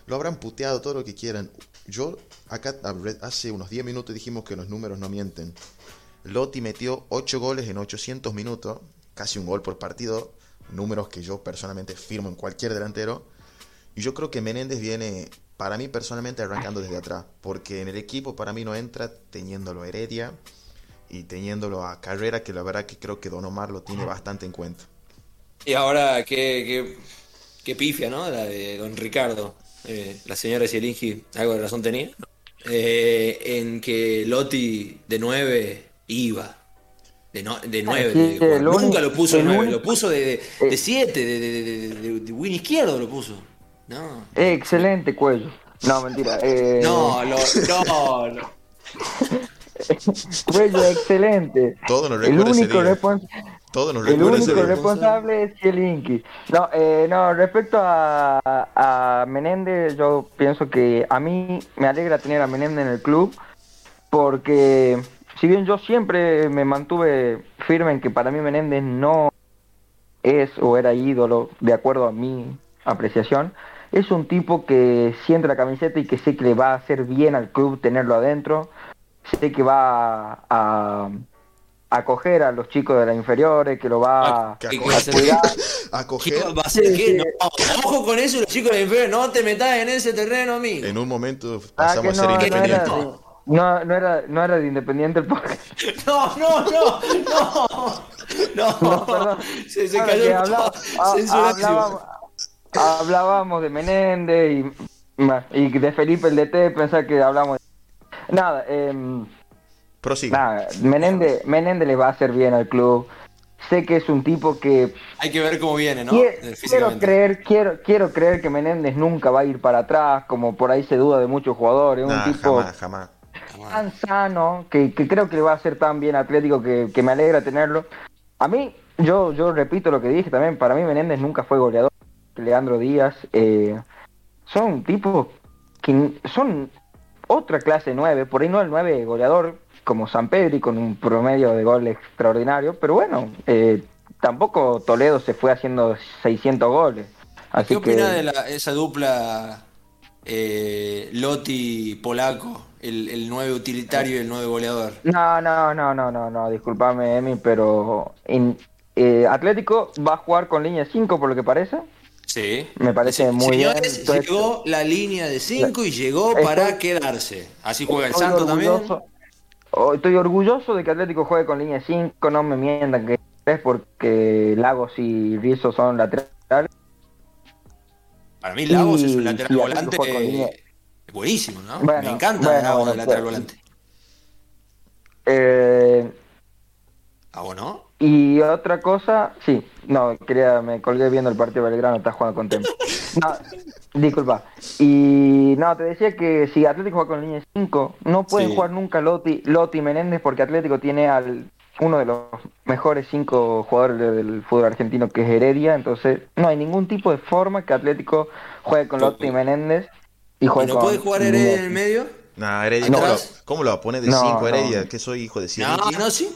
lo habrán puteado todo lo que quieran, yo acá hace unos 10 minutos dijimos que los números no mienten, Lotti metió 8 goles en 800 minutos, casi un gol por partido, números que yo personalmente firmo en cualquier delantero, y yo creo que Menéndez viene para mí personalmente arrancando desde atrás, porque en el equipo para mí no entra teniéndolo Heredia y teniéndolo a Carrera, que la verdad que creo que Don Omar lo tiene bastante en cuenta. Y ahora, qué, qué, pifia, ¿no? La de Don Ricardo. Eh, la señora Cielingi, algo de razón tenía. Eh, en que Lotti de 9 iba. De, no, de 9. nunca lo puso de 9, lo puso de 7, de, de, de, de, win izquierdo lo puso. No. excelente cuello. No, mentira. Eh... No, lo, no, no. cuello excelente. Todo nos el único, respons Todo nos el único responsable es Kielinki. No, eh, no, respecto a, a Menéndez, yo pienso que a mí me alegra tener a Menéndez en el club porque si bien yo siempre me mantuve firme en que para mí Menéndez no es o era ídolo de acuerdo a mi apreciación, es un tipo que siente la camiseta y que sé que le va a hacer bien al club tenerlo adentro. Sé que va a, acoger a los chicos de las inferiores, que lo va a, cuidar. ¿Acoger? Ojo con eso, los chicos de las inferiores, no te metas en ese terreno, amigo. En un momento ah, pasamos a ser independientes. No, no, era, no era de Independiente el podcast. No, no, no, no. No, no perdón. Se, se cayó el hablaba, hablábamos, hablábamos de Menéndez y, y de Felipe el DT, pensaba que hablamos de... Nada, eh, Nada, Menéndez, Menéndez le va a hacer bien al club. Sé que es un tipo que... Hay que ver cómo viene, ¿no? Quiero, creer, quiero, quiero creer que Menéndez nunca va a ir para atrás, como por ahí se duda de muchos jugadores. un tipo jamás, jamás. Tan sano, que, creo que le va a hacer tan bien Atlético que, que me alegra tenerlo. A mí, yo, yo repito lo que dije también, para mí Menéndez nunca fue goleador. Leandro Díaz, eh, son tipos que son otra clase 9, por ahí no el 9 goleador, como San Pedro y con un promedio de gol extraordinario, pero bueno, eh, tampoco Toledo se fue haciendo 600 goles. ¿Qué opina de esa dupla eh, Lotti-Polaco, el, el 9 utilitario y el 9 goleador? No, no, no, no, no, no, disculpame Emi, pero eh, Atlético va a jugar con línea 5 por lo que parece. Sí. Me parece muy bien. llegó la línea de 5 y llegó para quedarse. Así juega el Santo también. Estoy orgulloso de que Atlético juegue con línea 5, no me mientan que es porque Lagos y Rizzo son laterales. Para mí Lagos es un lateral volante buenísimo, ¿no? me encanta Lagos de lateral volante. Eh, ¿Ah, o no? Y otra cosa, sí, no, quería, me colgué viendo el partido de Belgrano, está jugando con tiempo. No, disculpa. Y no, te decía que si Atlético juega con línea 5, no pueden jugar nunca Lotti y Menéndez porque Atlético tiene al uno de los mejores cinco jugadores del fútbol argentino que es Heredia, entonces no hay ningún tipo de forma que Atlético juegue con Lotti y Menéndez y juegue ¿No puede jugar Heredia en el medio? No, Heredia, ¿cómo, lo, va a poner de 5 Heredia? Que soy hijo de 5. No, no, sí.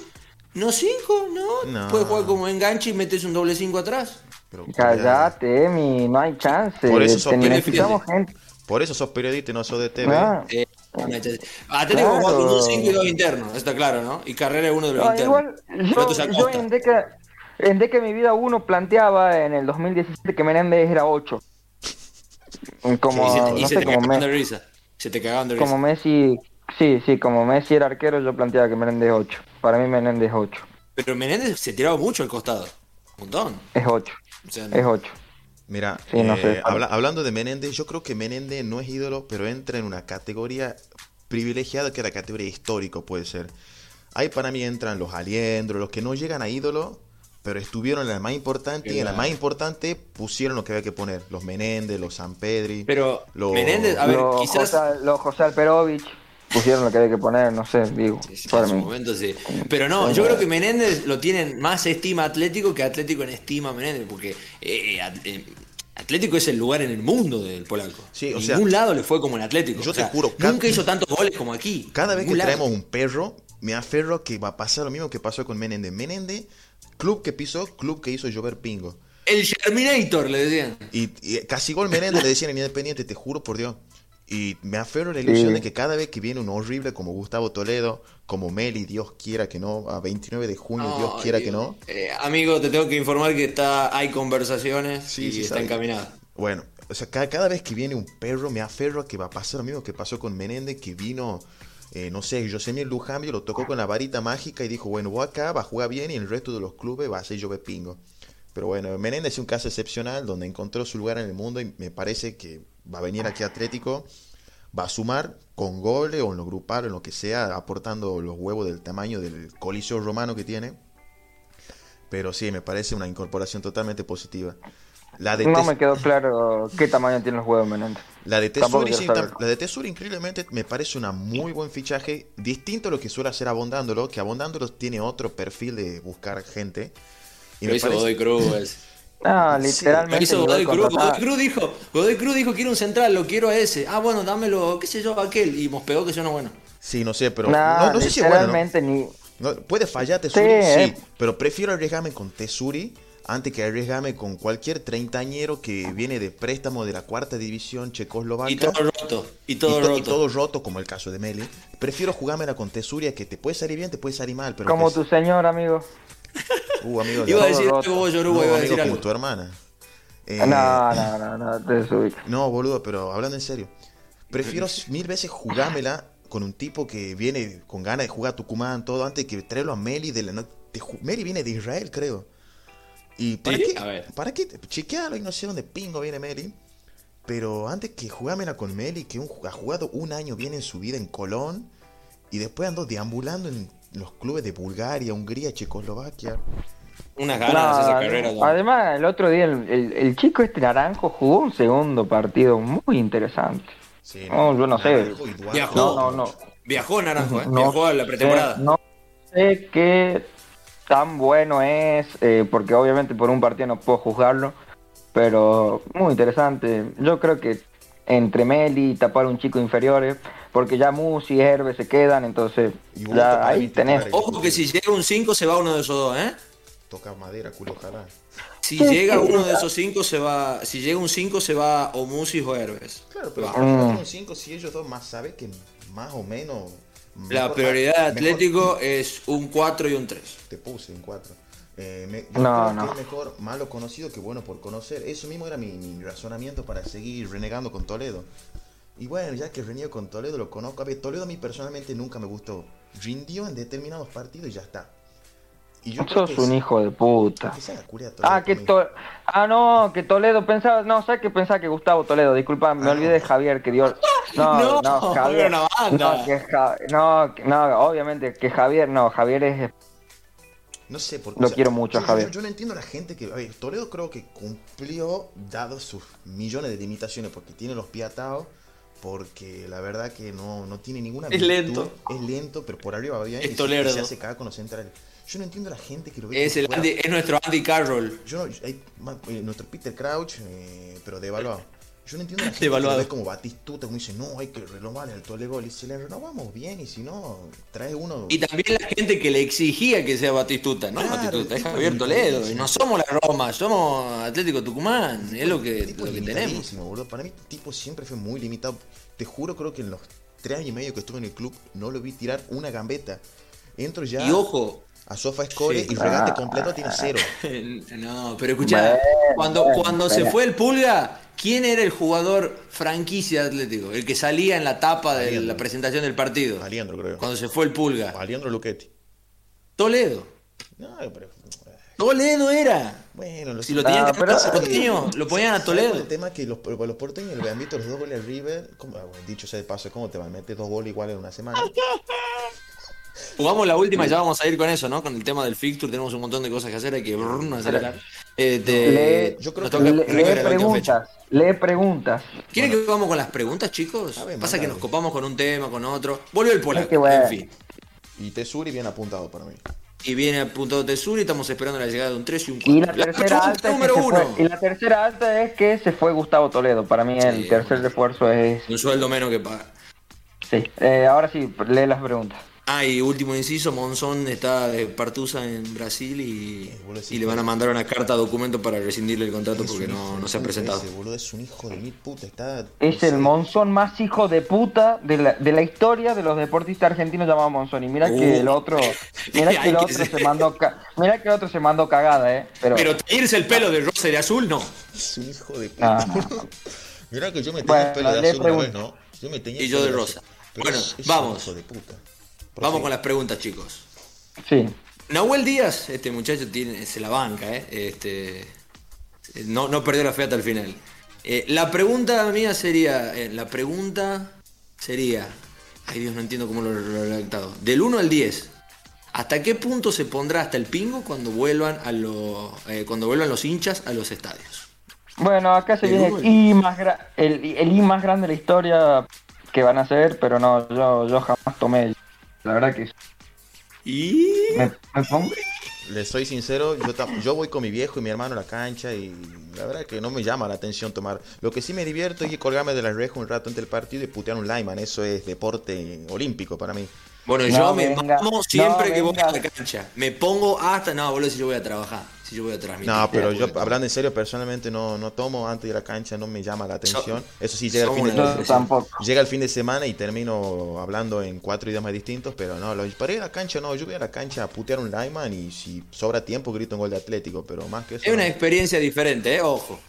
No 5, no. no. Puedes jugar como enganche y metes un doble 5 atrás. Pero, Cállate, Emi, no hay chance. Por eso sos periodista. Por eso sos periodista y no sos de TV. Ah. Eh, Atlético claro. juega con un 5 y 2 internos, está claro, ¿no? Y Carrera es uno de los internos. Igual, yo, yo en Deca, en Deca mi vida uno planteaba en el 2017 que Menéndez era 8. Como, sí, y se, te, no sé, de risa. Se te cagaban de risa. Como Messi, sí, sí, como Messi era arquero, yo planteaba que Menéndez 8. Para mí Menéndez es 8. Pero Menéndez se tiraba mucho al costado. Un montón. Es 8. Es 8. Mira, eh, hablando de Menéndez, yo creo que Menéndez no es ídolo, pero entra en una categoría privilegiada que es la categoría histórico, puede ser. Ahí para mí entran los aliendros, los que no llegan a ídolo, pero estuvieron en la más importante y en la más importante pusieron lo que había que poner. Los Menéndez, los San Pedri. Pero los, Menéndez, a ver, quizás... José, los José Alperovich pusieron lo que había que poner, no sé, digo. para mí. Momento, sí. Pero no, yo creo que Menéndez lo tienen más estima Atlético que Atlético en estima Menéndez, porque eh, eh, eh, Atlético es el lugar en el mundo del polaco. Sí, o en ningún lado le fue como en Atlético. Yo te juro, nunca hizo tantos goles como aquí. Cada vez que traemos un perro, me aferro que va a pasar lo mismo que pasó con Menéndez. Menéndez, club que pisó, club que hizo llover pingo. El Germinator, le decían. Y, casi gol Menéndez le decían en Independiente, te juro por Dios. Y me aferro a la ilusión de que cada vez que viene un horrible como Gustavo Toledo, como Meli, Dios quiera que no, a 29 de junio, Dios quiera que no. Eh, amigo, te tengo que informar que está hay conversaciones y está encaminada. Bueno, o sea, cada, vez que viene un perro me aferro a que va a pasar lo mismo que pasó con Menéndez, que vino, eh, no sé, José Lujambio lo tocó con la varita mágica y dijo, bueno, voy acá, va a jugar bien y el resto de los clubes va a ser yo pingo. Pero bueno, Menéndez es un caso excepcional donde encontró su lugar en el mundo y me parece que va a venir aquí Atlético, va a sumar con goles o en lo grupal o en lo que sea, aportando los huevos del tamaño del coliseo romano que tiene. Pero sí, me parece una incorporación totalmente positiva. La de no me quedó claro qué tamaño tienen los huevos Menéndez. La de Tesuri, la de Tesuri increíblemente me parece una muy buen fichaje, distinto a lo que suele hacer Abondándolo, que Abondándolo tiene otro perfil de buscar gente. Y me parece... Cruz. Ah, literalmente. Godoy Cruz. Cruz dijo, Godoy Cruz dijo quiero un central, lo quiero a ese. Ah, bueno, dámelo, qué sé yo, aquel. Y nos pegó que yo no bueno. Sí, no sé, pero no, sé si es bueno. Ni... puede fallar Tesuri, sí, pero prefiero arriesgarme con Tesuri antes que arriesgarme con cualquier treintañero que viene de préstamo de la cuarta división checoslovaca. Y todo roto. Y todo roto. Y todo roto, como el caso de Meli. Prefiero jugármela con Tesuria, que te puede salir bien, te puede salir mal. Pero como tu señor, amigo. Uh, amigo. iba a decir algo, Yoruba, no, iba a decir como tu hermana. Eh, no, no, no, no, te No, boludo, pero hablando en serio. Prefiero mil veces jugármela con un tipo que viene con ganas de jugar a Tucumán, todo, antes que traerlo a Meli de la... Meli viene de Israel, creo. ¿Y para qué? A ver. ¿Para qué? Chequealo y no sé dónde pingo viene Meli. Pero antes que jugármela con Meli, que un, ha jugado un año bien en su vida en Colón y después ando deambulando en los clubes de Bulgaria, Hungría, Checoslovaquia. Unas ganas de esa carrera. Además, el otro día el, chico este naranjo jugó un segundo partido muy interesante. Sí, no, yo no sé. Viajó, no, no, Viajó Naranjo, ¿eh? Viajó a la pretemporada. no sé qué tan bueno es, eh, porque obviamente por un partido no puedo juzgarlo, pero muy interesante. Yo creo que entre Meli y tapar un chico inferiores, porque ya Musi y Herbe se quedan, entonces ya ahí tenés. Ojo que si llega un 5 se va uno de esos dos, ¿eh? Toca madera, culo, ojalá. Si llega uno de esos 5 se va, si llega un 5 se va o Musi o Herbes. Claro, pero mm. un 5 si ellos dos más saben que más o menos la prioridad de Atlético es un 4 y un 3. Te puse un 4. Eh, no, no. es mejor malo conocido que bueno por conocer. Eso mismo era mi, razonamiento para seguir renegando con Toledo. Y bueno, ya que reniego con Toledo, lo conozco. A ver, Toledo a mí personalmente nunca me gustó. Rindió en determinados partidos y ya está. Y yo Sos un hijo de puta. ah, que ah, no, que Toledo pensaba, no, ¿sabes que pensaba que Gustavo Toledo? Disculpa, me ah, olvidé de Javier que dio. No, no, Javier. No, no, no, obviamente que Javier, no, Javier es. No sé por qué. Lo quiero mucho a Javier. Yo, no entiendo a la gente que. A ver, Toledo creo que cumplió, dado sus millones de limitaciones, porque tiene los pies atados porque la verdad que no, no tiene ninguna Es lento. Es lento, pero por arriba va bien. Es Toledo. Se hace cagar con los centrales. Yo no entiendo a la gente que lo ve. Es, el es nuestro Andy Carroll. Yo no, hay, eh, nuestro Peter Crouch, eh, pero devaluado. Yo no entiendo a la gente que lo ve como Batistuta, como dice, no, hay que renovar el Toledo. Y si le renovamos bien, y si no, trae uno. Y también la gente que le exigía que sea Batistuta, ¿no? Batistuta, es Javier Toledo. Y no somos la Roma, somos Atlético Tucumán. Es lo que, lo que tenemos. Boludo. Para mí, el tipo siempre fue muy limitado. Te juro, creo que en los tres años y medio que estuve en el club, no lo vi tirar una gambeta. Entro ya. Y ojo, a Sofa Score y regate completo tiene cero. no, pero escucha, cuando, cuando se fue el Pulga, ¿quién era el jugador franquicia de Atlético? El que salía en la tapa de la presentación del partido. Aliandro, creo. Cuando se fue el Pulga. Aliandro Luchetti. Toledo. No, pero. Toledo era. Bueno, si lo tenían que pero, porteño, lo ponían a Toledo. El tema es que los, los porteños le han visto los dos goles al River. Como, dicho sea de paso, ¿cómo te van a meter dos goles iguales en una semana? Jugamos la última y ya vamos a ir con eso, ¿no? Con el tema del fixture, tenemos un montón de cosas que hacer, hay que acelerar. Eh, yo creo que lee, preguntas, lee preguntas. ¿Quieren que vamos con las preguntas, chicos? Pasa que nos copamos con un tema, con otro. Volvió el polaco, en fin. Y Tesuri bien apuntado para mí. Y viene apuntado Tesuri, estamos esperando la llegada de un 3 y un 4. Y la tercera, alta número uno. y la tercera alta es que se fue Gustavo Toledo. Para mí el tercer refuerzo es... Un sueldo menos que paga. Sí, eh, ahora sí, lee las preguntas. Ah, y último inciso, Monzón está de Partusa en Brasil y, y le van a mandar una carta a documento para rescindirle el contrato porque no, no, se ha presentado. es un hijo de mil puta, está... Es el Monzón más hijo de puta de la, de la historia de los deportistas argentinos llamado Monzón. Y mira que el uh. otro, mira que el otro se mandó mira que el otro se mandó cagada, eh. Pero, Pero irse el pelo de rosa y de azul, no. Es un hijo de puta. Ah, mira que yo me tenía el pelo de azul una vez, ¿no? Yo me tenía y yo de rosa. bueno, vamos. Hijo de puta. Vamos con las preguntas, chicos. Sí. Nahuel Díaz, este muchacho tiene, se la banca, ¿eh? Este, no, no perdió la fe hasta el final. Eh, la pregunta mía sería, eh, la pregunta sería, ay Dios, no entiendo cómo lo he redactado. Del 1 al 10, ¿hasta qué punto se pondrá hasta el pingo cuando vuelvan a los, eh, cuando vuelvan los hinchas a los estadios? Bueno, acá se viene el I, más el, el I más grande de la historia que van a hacer, pero no, yo, yo jamás tomé el la verdad que... ¿Y? ¿Me, pongo? Le soy sincero, yo, yo voy con mi viejo y mi hermano a la cancha y la verdad que no me llama la atención tomar. Lo que sí me divierto es colgarme de la reja un rato entre el partido y putear un lineman. Eso es deporte olímpico para mí. Bueno, yo me pongo siempre que voy a la cancha. Me pongo hasta. No, boludo, si yo voy a trabajar. Si yo voy a transmitir. No, pero yo, hablando en serio, personalmente no, no tomo antes de la cancha, no me llama la atención. Eso sí, llega el, fin de, llega el fin de semana y termino hablando en cuatro idiomas distintos, pero no, para ir a la cancha, no, yo voy a la cancha a putear un lineman y si sobra tiempo grito un gol de Atlético, pero más que eso. Es una experiencia diferente, ¿eh? ojo.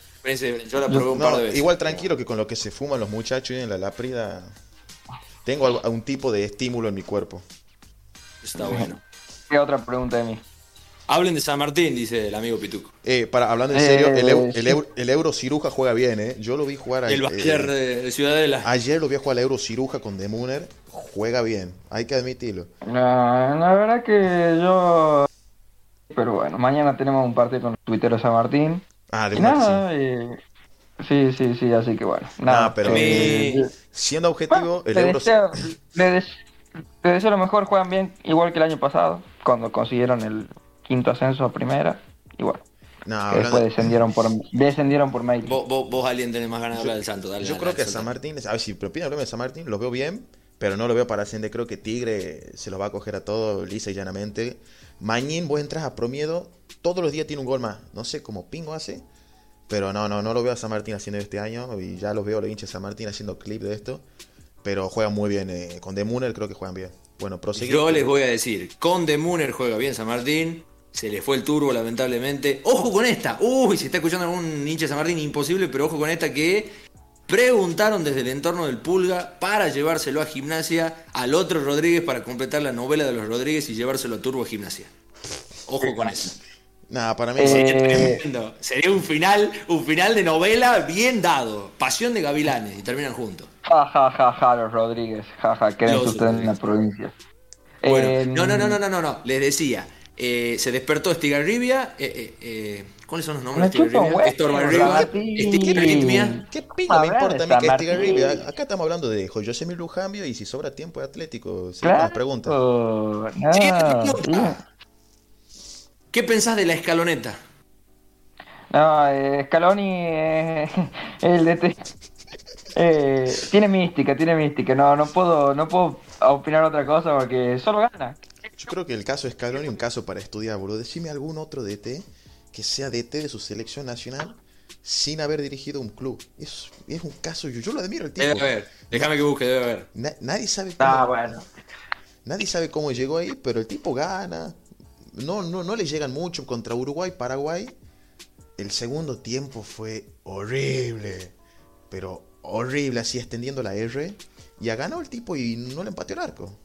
Yo la probé un par de veces. Igual tranquilo que con lo que se fuman los muchachos y en la laprida tengo algún tipo de estímulo en mi cuerpo. Está bueno. ¿Qué otra pregunta de mí? Hablen de San Martín, dice el amigo Pituco. Eh, para, hablando en serio, el, el, el, Euro Ciruja juega bien, ¿eh? Yo lo vi jugar El ayer eh, de Ciudadela. Ayer lo vi jugar el Euro Ciruja con Demuner. Juega bien, hay que admitirlo. No, la verdad que yo. Pero bueno, mañana tenemos un partido con el tuitero San Martín. Ah, de nada, sí. sí, sí, así que bueno. Nada, pero siendo objetivo, el Euro. Deseo, le, deseo lo mejor, juegan bien, igual que el año pasado, cuando consiguieron el quinto ascenso a primera, igual. No, después descendieron por descendieron por Vos, vos, vos, alguien tenés más ganas de hablar del Santo, dale, Yo creo que San Martín, a ver si pero hablar de San Martín, lo veo bien, pero no lo veo para ascender. Creo que Tigre se lo va a coger a todo lisa y llanamente. Mañín, vos entras a Promiedo, todos los días tiene un gol más. No sé cómo Pingo hace, pero no, no, no lo veo a San Martín haciendo este año. Y ya lo veo los hinchas de San Martín haciendo clip de esto. Pero juegan muy bien. Eh, con Demuner creo que juegan bien. Bueno, proseguir. Yo les voy a decir, con Demuner juega bien San Martín. Se le fue el turbo, lamentablemente. Ojo con esta. Uy, si está escuchando algún hincha de San Martín, imposible, pero ojo con esta que preguntaron desde el entorno del Pulga para llevárselo a gimnasia al otro Rodríguez para completar la novela de los Rodríguez y llevárselo a Turbo a gimnasia. Ojo con eso. Nada, para mí sería, sería un final, un final de novela bien dado. Pasión de gavilanes y terminan juntos. Ja, ja, ja, ja, los Rodríguez. Ja, ja, queden ustedes en la provincia. Bueno, eh, no, no, no, no, no, no, les decía. Eh, se despertó Estigarribia. Eh, eh, ¿Cuáles son los nombres Estigarribia? Estorbarribia. Estigarritmia. ¿Qué pinga me importa a mí que Estigarribia? Acá estamos hablando de José Lujambio y si sobra tiempo de Atlético. Sí, claro. preguntas. ¿Qué pensás de la escaloneta? No, eh, Scaloni, el de eh, tiene mística, tiene mística. No, no puedo, no puedo opinar otra cosa porque solo gana. Yo creo que el caso Scaloni es un caso para estudiar, boludo. Decime algún otro DT que sea DT de su selección nacional sin haber dirigido un club. Es, es un caso, yo, yo lo admiro el tipo. Debe haber, déjame que busque, debe haber. nadie sabe cómo, ah, bueno. Nadie sabe cómo llegó ahí, pero el tipo gana. No, no, no le llegan mucho contra Uruguay, Paraguay. El segundo tiempo fue horrible. Pero horrible, así extendiendo la R. Y ha ganado el tipo y no le empató el arco.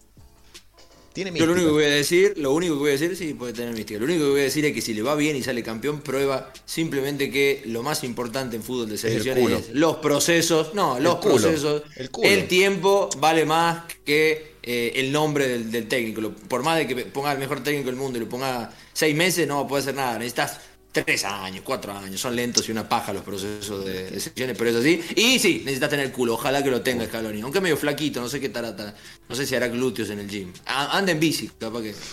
Yo lo único que voy a decir, lo único que voy a decir, sí, puede tener mística. Lo único que voy a decir es que si le va bien y sale campeón, prueba simplemente que lo más importante en fútbol de selecciones es los procesos, no, los procesos, el, tiempo vale más que eh, el nombre del, técnico. Por más de que ponga el mejor técnico del mundo y lo ponga seis meses, no puede hacer nada. Necesitas tres años, cuatro años, son lentos y una paja los procesos de, selecciones, pero es así. Y sí, necesitas tener culo, ojalá que lo tenga Scaloni, aunque medio flaquito, no sé qué tarata, no sé si hará glúteos en el gym. Anda en bici, capaz que.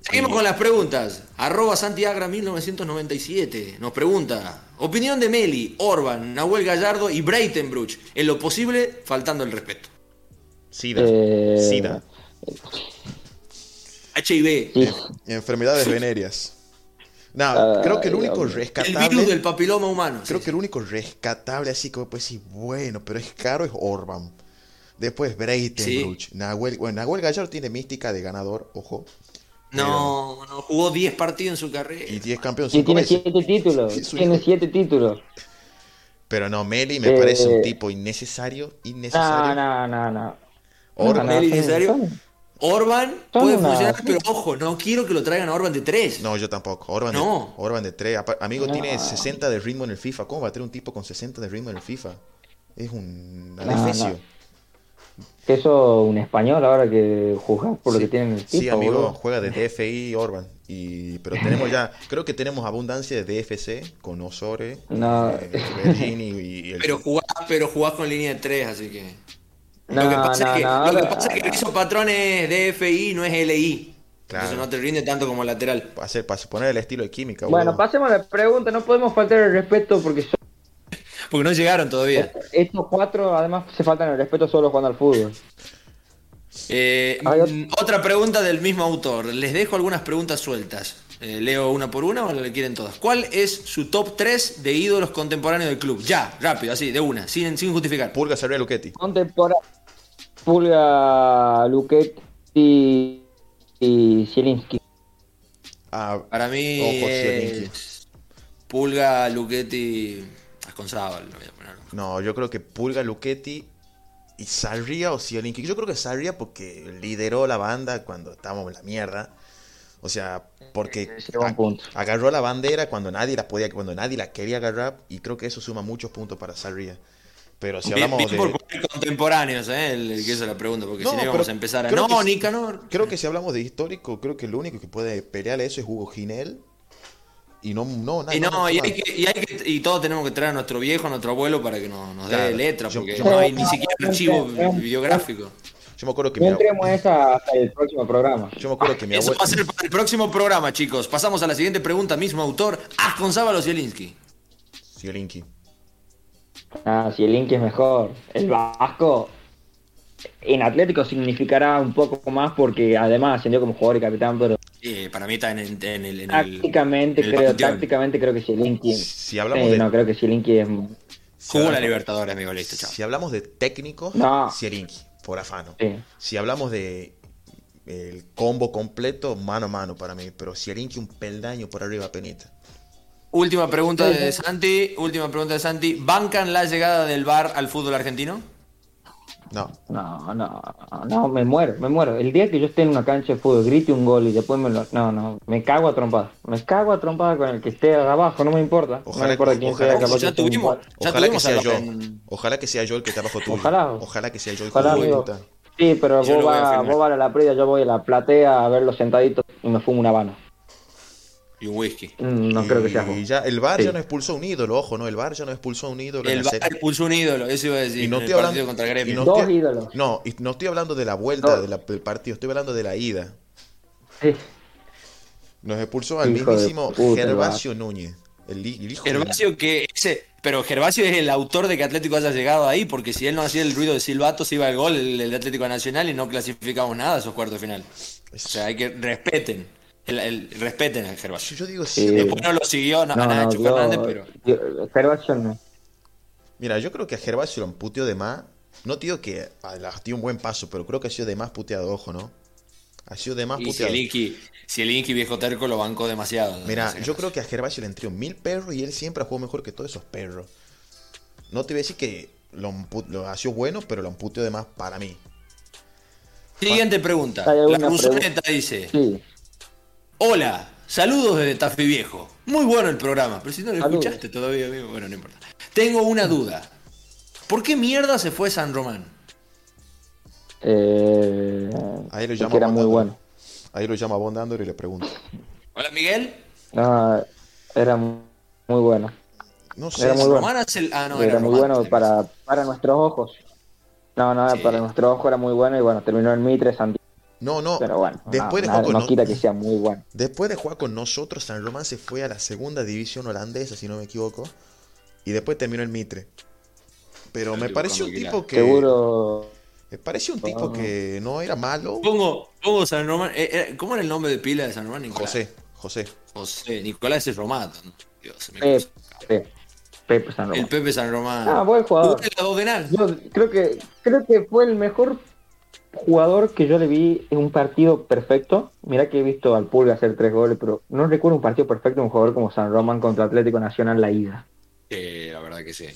Seguimos con las preguntas. Arroba Santiagra 1997 nos pregunta, opinión de Meli, Orban, Nahuel Gallardo y Breitenbruch, en lo posible faltando el respeto. SIDA. Eh, SIDA. HIV. Enfermedades venéreas. No, creo que el único rescatable. El virus del papiloma humano. Creo que el único rescatable, así como pues sí, bueno, pero es caro, es Orban. Después Breitenbruch. Nahuel, bueno, Nahuel Gallardo tiene mística de ganador, ojo. No, no, jugó 10 partidos en su carrera. Y 10 campeones. Y tiene 7 títulos. tiene 7 títulos. Pero no, Meli me parece un eh, tipo innecesario. Innecesario. No, no, no, no. Orban. Meli innecesario. Orban puede funcionar, pero ojo, no quiero que lo traigan a Orban de 3. No, yo tampoco. Orban, no. de, Orban de 3. Amigo, tiene 60 de ritmo en el FIFA. ¿Cómo va a tener un tipo con 60 de ritmo en el FIFA? Es un adefesio. Eso un español ahora que juzga por lo que tiene en el FIFA. Sí, amigo, juega de DFI Orban. Y, pero tenemos ya, creo que tenemos abundancia de DFC con Osore, no. Eh, y, pero, jugás, pero jugás con línea de 3, así que lo que pasa, es, que, lo que pasa es que patrones DFI, no es LI. Claro. Entonces no te rinde tanto como lateral. Para, hacer, para poner el estilo de química. Bueno, pasemos a la pregunta. No podemos faltar el respeto porque Porque no llegaron todavía. Estos cuatro, además, se faltan el respeto solo jugando al fútbol. Eh, otra pregunta del mismo autor. Les dejo algunas preguntas sueltas. Eh, leo una por una o le quieren todas. ¿Cuál es su top 3 de ídolos contemporáneos del club? Ya, rápido, así, de una, sin, sin justificar. Pulga, Sabría, Luchetti. Contemporáneo. Pulga, Luchetti y Zielinski. Ah, Para mí Pulga, Luchetti, Asconzábal. No, yo creo que Pulga, Luchetti y Sarria o Zielinski. Yo creo que Sarria porque lideró la banda cuando estábamos en la mierda. O sea, porque agarró la bandera cuando nadie la podía, cuando nadie la quería agarrar y creo que eso suma muchos puntos para Sarria. Pero si hablamos de contemporáneos, ¿eh? el, que hizo la pregunta, porque si no íbamos a empezar a no, Nicanor. Creo que si hablamos de histórico, creo que lo único que puede pelear eso es Hugo Ginel. Y no, no, nada, y, no, y, hay que, y, hay que, y, todos tenemos que traer a nuestro viejo, a nuestro abuelo para que nos, nos dé letra, porque no hay ni siquiera archivo biográfico. Yo me acuerdo que no entremos esa hasta el próximo programa. Yo me acuerdo que mi Eso va a ser para el próximo programa, chicos. Pasamos a la siguiente pregunta, mismo autor, Gonzalo Zielinski. Zielinski. Ah, Zielinski es mejor. El Vasco en Atlético significará un poco más porque además ascendió como jugador y capitán, pero Sí, para mí está en, el. tácticamente, creo, tácticamente creo que Zielinski. Si hablamos de... No, creo que Zielinski es. Jugó la Libertadores, amigo, listo, chao. Si hablamos de técnico, no. Por afano. Si hablamos de el combo completo, mano a mano para mí. Pero Zielinski un peldaño por arriba, penita. Última pregunta de Santi. Última pregunta de Santi. ¿Bancan la llegada del VAR al fútbol argentino? No. No, no, no, me muero, me muero. El día que yo esté en una cancha de fútbol, grite un gol y después me lo. No, no, me cago a trompada. Me cago a trompada con el que esté abajo, no me importa. Ojalá, no me importa quién sea capaz ya tuvimos, ya ojalá que sea yo. Ojalá que sea yo el que esté abajo tuyo. Ojalá. Ojalá que sea yo el que Sí, pero vos vas va a la previa, yo voy a la platea a verlos sentaditos y me fumo una habana. Y un whisky. Mm, no creo que sea. Y ya, el VAR ya no expulsó un ídolo, ojo, ¿no? El VAR ya no expulsó un ídolo. El VAR expulsó un ídolo, eso iba a decir. Y no estoy hablando, contra Gremio. No Dos ídolos. No, y no estoy hablando de la vuelta del partido, estoy hablando de la ida. Sí. Nos expulsó al mismísimo Gervasio Núñez. El, hijo Gervasio que ese, pero Gervasio es el autor de que Atlético haya llegado ahí, porque si él no hacía el ruido de silbato, se iba el gol el, el Atlético Nacional y no clasificamos nada a esos cuartos de final. O sea, hay que respeten. El, el, respeten al Gervasio. Yo digo sí. Después no lo siguió no, Nacho no, Fernández, pero. Gervasio no. Mira, yo creo que a Gervasio lo puteó de más. No digo que dio un buen paso, pero creo que ha sido de más puteado, ojo, ¿no? Ha sido de más y puteado. Si el, Inky, viejo terco, lo bancó demasiado. Mira, yo creo que a Gervasio le entró mil perros y él siempre ha jugado mejor que todos esos perros. No te voy a decir que lo, lo ha sido bueno, pero lo han puteado de más para mí. Siguiente pregunta. La Cruzoneta dice: sí. Hola, saludos desde Tafi Viejo. Muy bueno el programa, pero si no lo escuchaste todavía, amigo, bueno, no importa. Tengo una duda. ¿Por qué mierda se fue San Román? Eh, Ahí lo llama era muy bueno. Ahí lo llama Bondandor y le pregunto. Hola, Miguel. No, era muy bueno. No sé. Era muy bueno. Ah, no, era, muy bueno para, para nuestros ojos. No, no, para nuestros ojos era muy bueno y bueno, terminó en Mitre, Santiago. No, no. Pero bueno, después de jugar con que sea muy bueno. Después de jugar con nosotros, San Román se fue a la segunda división holandesa, si no me equivoco. Y después terminó el Mitre. Pero me pareció un tipo que. Seguro. Me pareció un tipo que no era malo. Pongo, pongo San Román. Eh, eh, ¿Cómo era el nombre de pila de San Román? José. José. José. Nicolás es Romato. Dios, me Pepe, San Román. El Pepe San Román. Ah, buen jugador. Yo creo que, creo que fue el mejor jugador que yo le vi en un partido perfecto. Mira que he visto al Pulga hacer tres goles, pero no recuerdo un partido perfecto de un jugador como San Román contra Atlético Nacional la ida. Sí, la verdad que sí.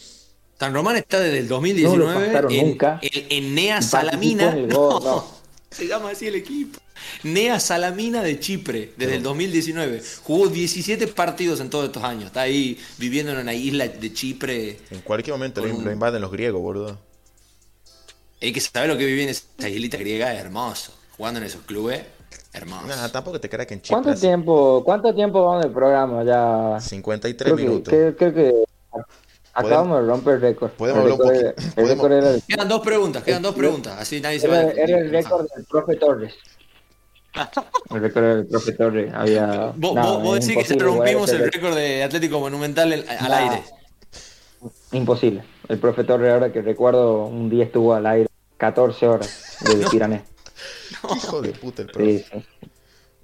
San Román está desde el 2019 en, nunca. En, Nea Salamina. Se llama así el equipo. Nea Salamina de Chipre, desde el 2019. Jugó 17 partidos en todos estos años. Está ahí viviendo en una isla de Chipre. En cualquier momento lo, invaden los griegos, boludo. Hay que saber lo que vive en esa islita griega, es hermoso. Jugando en esos clubes, hermoso. Nah, tampoco te creas que en Chipre. ¿Cuánto tiempo, ¿Cuánto tiempo vamos del programa? Ya. 53 minutos. creo, que acabamos de romper el récord. Podemos hablar un poquito. Quedan dos preguntas, quedan dos preguntas. Así nadie se va a Era el récord del profe Torres. el récord del profe Torres. Había... Vos, vos decís que rompimos el récord de Atlético Monumental al aire. Imposible. El profe Torre, ahora que recuerdo, un día estuvo al aire 14 horas de Pirané. Hijo de puta el profe.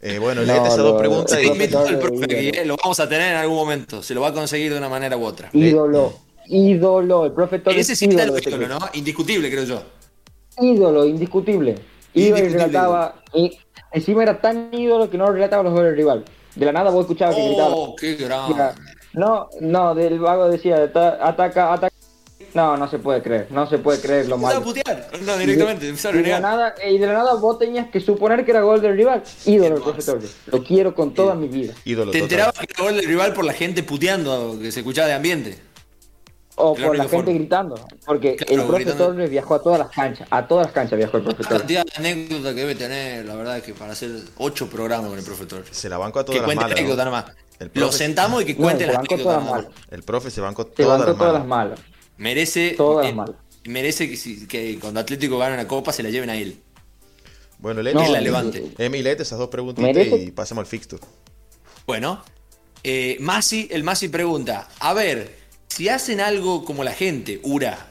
Eh, bueno, no, esas dos preguntas. y... Eh, lo vamos a tener en algún momento. Se lo va a conseguir de una manera u otra. Ídolo, ídolo. El profe Torres. Ese sí está el ídolo, ¿no? Indiscutible, creo yo. Ídolo, indiscutible. Iba y relataba. Y encima era tan ídolo que no relataba los goles del rival. De la nada vos escuchabas que gritaba. ¡Oh, qué grande! No, no, del vago decía, ataca, ataca. No, no se puede creer, no se puede creer lo malo. putear, no, directamente, y de, y de la nada, y de la nada vos tenías que suponer que era gol del rival. Ídolo el profesor, lo quiero con toda mi vida. Ídolo Te enterabas que era gol del rival por la gente puteando, que se escuchaba de ambiente. O por la gente gritando, porque el profesor viajó a todas las canchas, a todas las canchas viajó el profesor. La cantidad de anécdotas que debe tener, la verdad es que para hacer ocho programas con el profesor. Se la banco a todas las malas. Lo sentamos y que cuente las anécdotas. El profe se bancó todas, las, todas las malas. Merece, todas las malas. merece que, que, cuando Atlético gane una copa se la lleven a él. Bueno, Leti, no, la levante. Emi, esas dos preguntas y pasamos al fixture. Bueno, eh, Masi, el Masi pregunta, a ver, si hacen algo como la gente, Ura,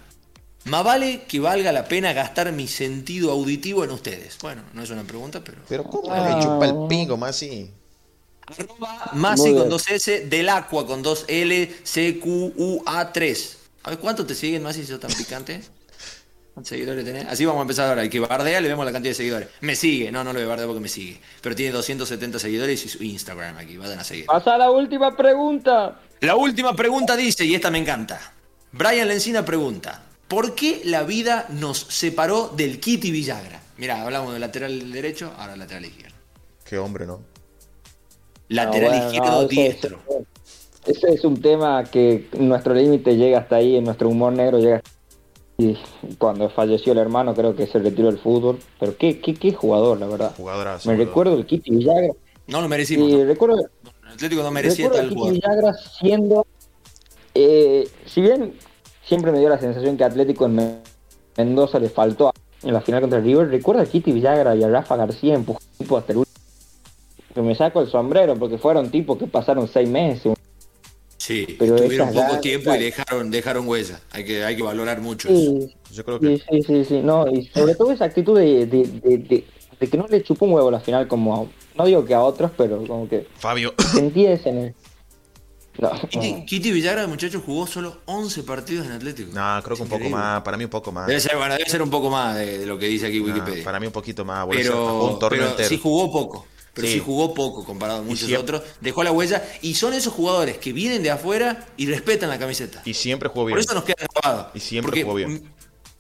más vale que valga la pena gastar mi sentido auditivo en ustedes. Bueno, no es una pregunta, pero. Pero ¿cómo le chupa el pingo, Masi? Arroba Masi con dos S, del Aqua con dos L, C, Q, U, A, 3. A ver, ¿cuánto te siguen, Masi, si tan picante? ¿Cuántos seguidores tenés? Así vamos a empezar ahora. El que bardea le vemos la cantidad de seguidores. Me sigue. No, no lo voy a bardear porque me sigue. Pero tiene 270 seguidores y su Instagram aquí. Vayan a seguir. Pasa la última pregunta. La última pregunta dice, y esta me encanta. Brian Lencina pregunta, ¿por qué la vida nos separó del Kitty Villagra? Mira, hablamos del lateral derecho, ahora lateral izquierdo. Qué hombre, ¿no? Lateral izquierdo diestro. Ese es un tema que nuestro límite llega hasta ahí, en nuestro humor negro llega hasta y cuando falleció el hermano creo que se retiró del fútbol. Pero qué, qué, qué jugador, la verdad. Jugadorazo, Me recuerdo el Kitty Villagra. No lo merecimos. Y recuerdo, el Atlético no merecía recuerdo el Kitty Villagra siendo... Eh, si bien siempre me dio la sensación que Atlético en Mendoza le faltó en la final contra el River, recuerdo a Kitty Villagra y a Rafa García empujando hasta el último. Me saco el sombrero porque fueron tipos que pasaron seis meses, Sí, pero tuvieron poco tiempo y dejaron, dejaron huella. Hay que, hay que valorar mucho sí, eso. Yo creo que... Sí, sí, sí, No, y sobre todo esa actitud de, de, de, de, que no le chupó un huevo la final como no digo que a otros, pero como que Fabio sentía ese en el... No, Kitty, Villagra, muchacho, jugó solo 11 partidos en Atlético. No, creo que un poco más, para mí un poco más. Debe ser, bueno, debe ser un poco más de, lo que dice aquí Wikipedia. Para mí un poquito más, pero, un torneo pero entero. sí jugó poco pero sí. jugó poco comparado a muchos otros, dejó la huella y son esos jugadores que vienen de afuera y respetan la camiseta. Y siempre jugó bien. Por eso nos queda grabado. Y siempre jugó bien.